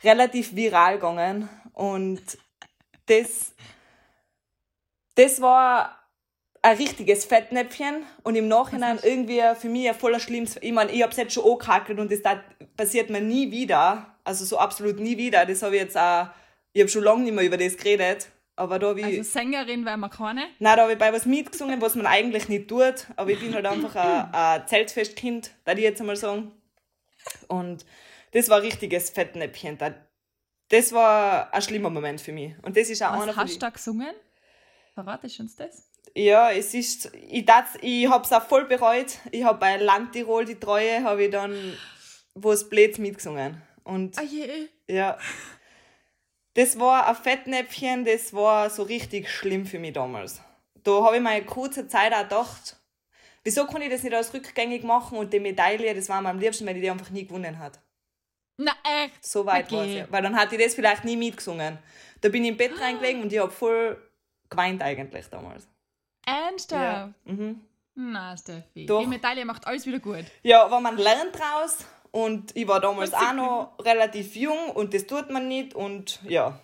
relativ viral gegangen. Und das, das war ein richtiges Fettnäpfchen und im Nachhinein irgendwie für mich ein voller Schlimmes. Ich meine, ich habe es jetzt schon angehackelt und das da passiert mir nie wieder. Also so absolut nie wieder. Das habe ich jetzt auch, ich habe schon lange nicht mehr über das geredet. Aber da habe ich, Also Sängerin wäre man keine. nein, da habe ich bei was mitgesungen, was man eigentlich nicht tut. Aber ich bin halt einfach ein, ein Zeltfestkind, da ich jetzt einmal sagen. Und das war ein richtiges Fettnäpfchen. Da- Das war ein schlimmer Moment für mich. Und das ist auch einer Was von hast du da gesungen? Verratest du uns das? Ja, es ist, ich, das, ich hab's auch voll bereut. Ich hab bei Landtirol die Treue, habe ich dann, wo es Blöds mitgesungen. Und Ah je. ja, das war ein Fettnäpfchen, das war so richtig schlimm für mich damals. Da habe ich mir eine kurze Zeit auch gedacht, wieso kann ich das nicht alles rückgängig machen und die Medaille, das war mir am liebsten, wenn ich die einfach nie gewonnen hat. Na echt? So weit Okay. war es ja. Weil dann hatte ich das vielleicht nie mitgesungen. Da bin ich im Bett reingelegen und ich hab voll geweint eigentlich damals. Ernsthaft? Mhm. Na, Steffi. Doch. Die Medaille macht alles wieder gut. Ja, aber man lernt draus und ich war damals auch noch relativ jung und das tut man nicht und ja.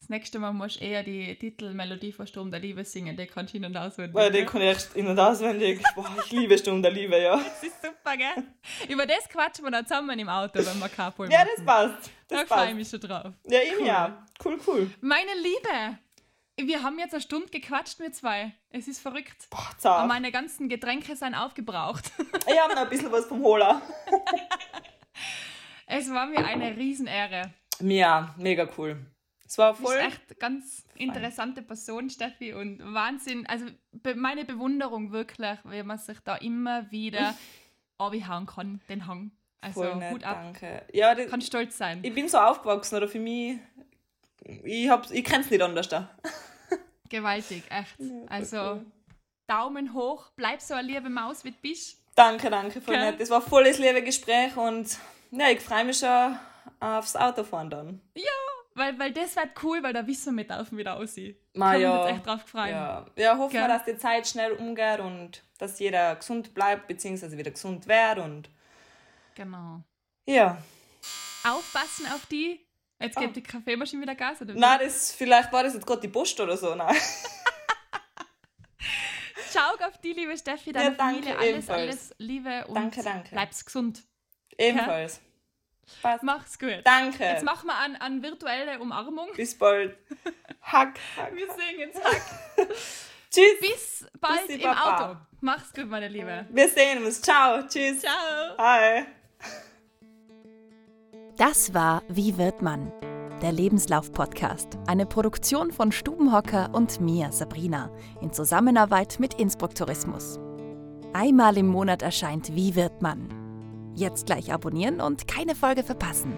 Das nächste Mal musst du eher die Titelmelodie von Sturm der Liebe singen. Die kannst du hin und auswendig. Weil den kann ich echt in- und auswendig. Boah, ich liebe Sturm der Liebe, ja. Das ist super, gell? Über das quatschen wir dann zusammen im Auto, wenn wir Carpool Ja, machen. das passt. Da Das freue ich mich schon drauf. Ja, ich Cool. ja. Cool, cool. Meine Liebe, wir haben jetzt eine Stunde gequatscht, wir zwei. Es ist verrückt. Boah, Aber zart. meine ganzen Getränke sind aufgebraucht. <laughs> Ich habe noch ein bisschen was vom Holer. <laughs> Es war mir eine Riesenehre. Ja, mega cool. Es war Du bist voll. echt ganz interessante Person, Steffi, und Wahnsinn. Also be meine Bewunderung wirklich, wie man sich da immer wieder <laughs> abhauen kann, den Hang. Also voll nett, Hut ab. danke. Ja, das, Kann stolz sein. ich bin so aufgewachsen, oder für mich. Ich, hab, ich kenn's nicht anders da. <laughs> Gewaltig, echt. Also Daumen hoch, bleib so eine liebe Maus, wie du bist. Danke, danke, voll Okay. nett. Das war voll das liebe Gespräch und ja, ich freue mich schon aufs Autofahren dann. Weil, weil das wird cool, weil da wissen wir mit auf wieder aussieht. Ma, Kann ja. uns echt drauf freuen. Ja, ja hoffen wir, dass die Zeit schnell umgeht und dass jeder gesund bleibt, beziehungsweise wieder gesund wird und Genau. ja, Aufpassen auf die. Jetzt gibt oh. die Kaffeemaschine wieder Gas, oder? Nein, das, vielleicht war das jetzt gerade die Post oder so. Nein. <laughs> Schau auf die, liebe Steffi, deine ja, danke, Familie. Alles, ebenfalls. alles Liebe und danke, danke. bleibst gesund. Ebenfalls. Passt. Mach's gut. Danke. Jetzt machen wir an, an virtuelle Umarmung. Bis bald. Hack, hack. Wir jetzt Hack. <laughs> Tschüss. Bis bald Bis im Papa. Auto. Mach's gut, meine Liebe. Wir sehen uns. Ciao. Tschüss. Ciao. Hi. Das war Wie wird man? Der Lebenslauf-Podcast. Eine Produktion von Stubenhocker und mir, Sabrina, in Zusammenarbeit mit Innsbruck Tourismus. Einmal im Monat erscheint Wie wird man? Jetzt gleich abonnieren und keine Folge verpassen.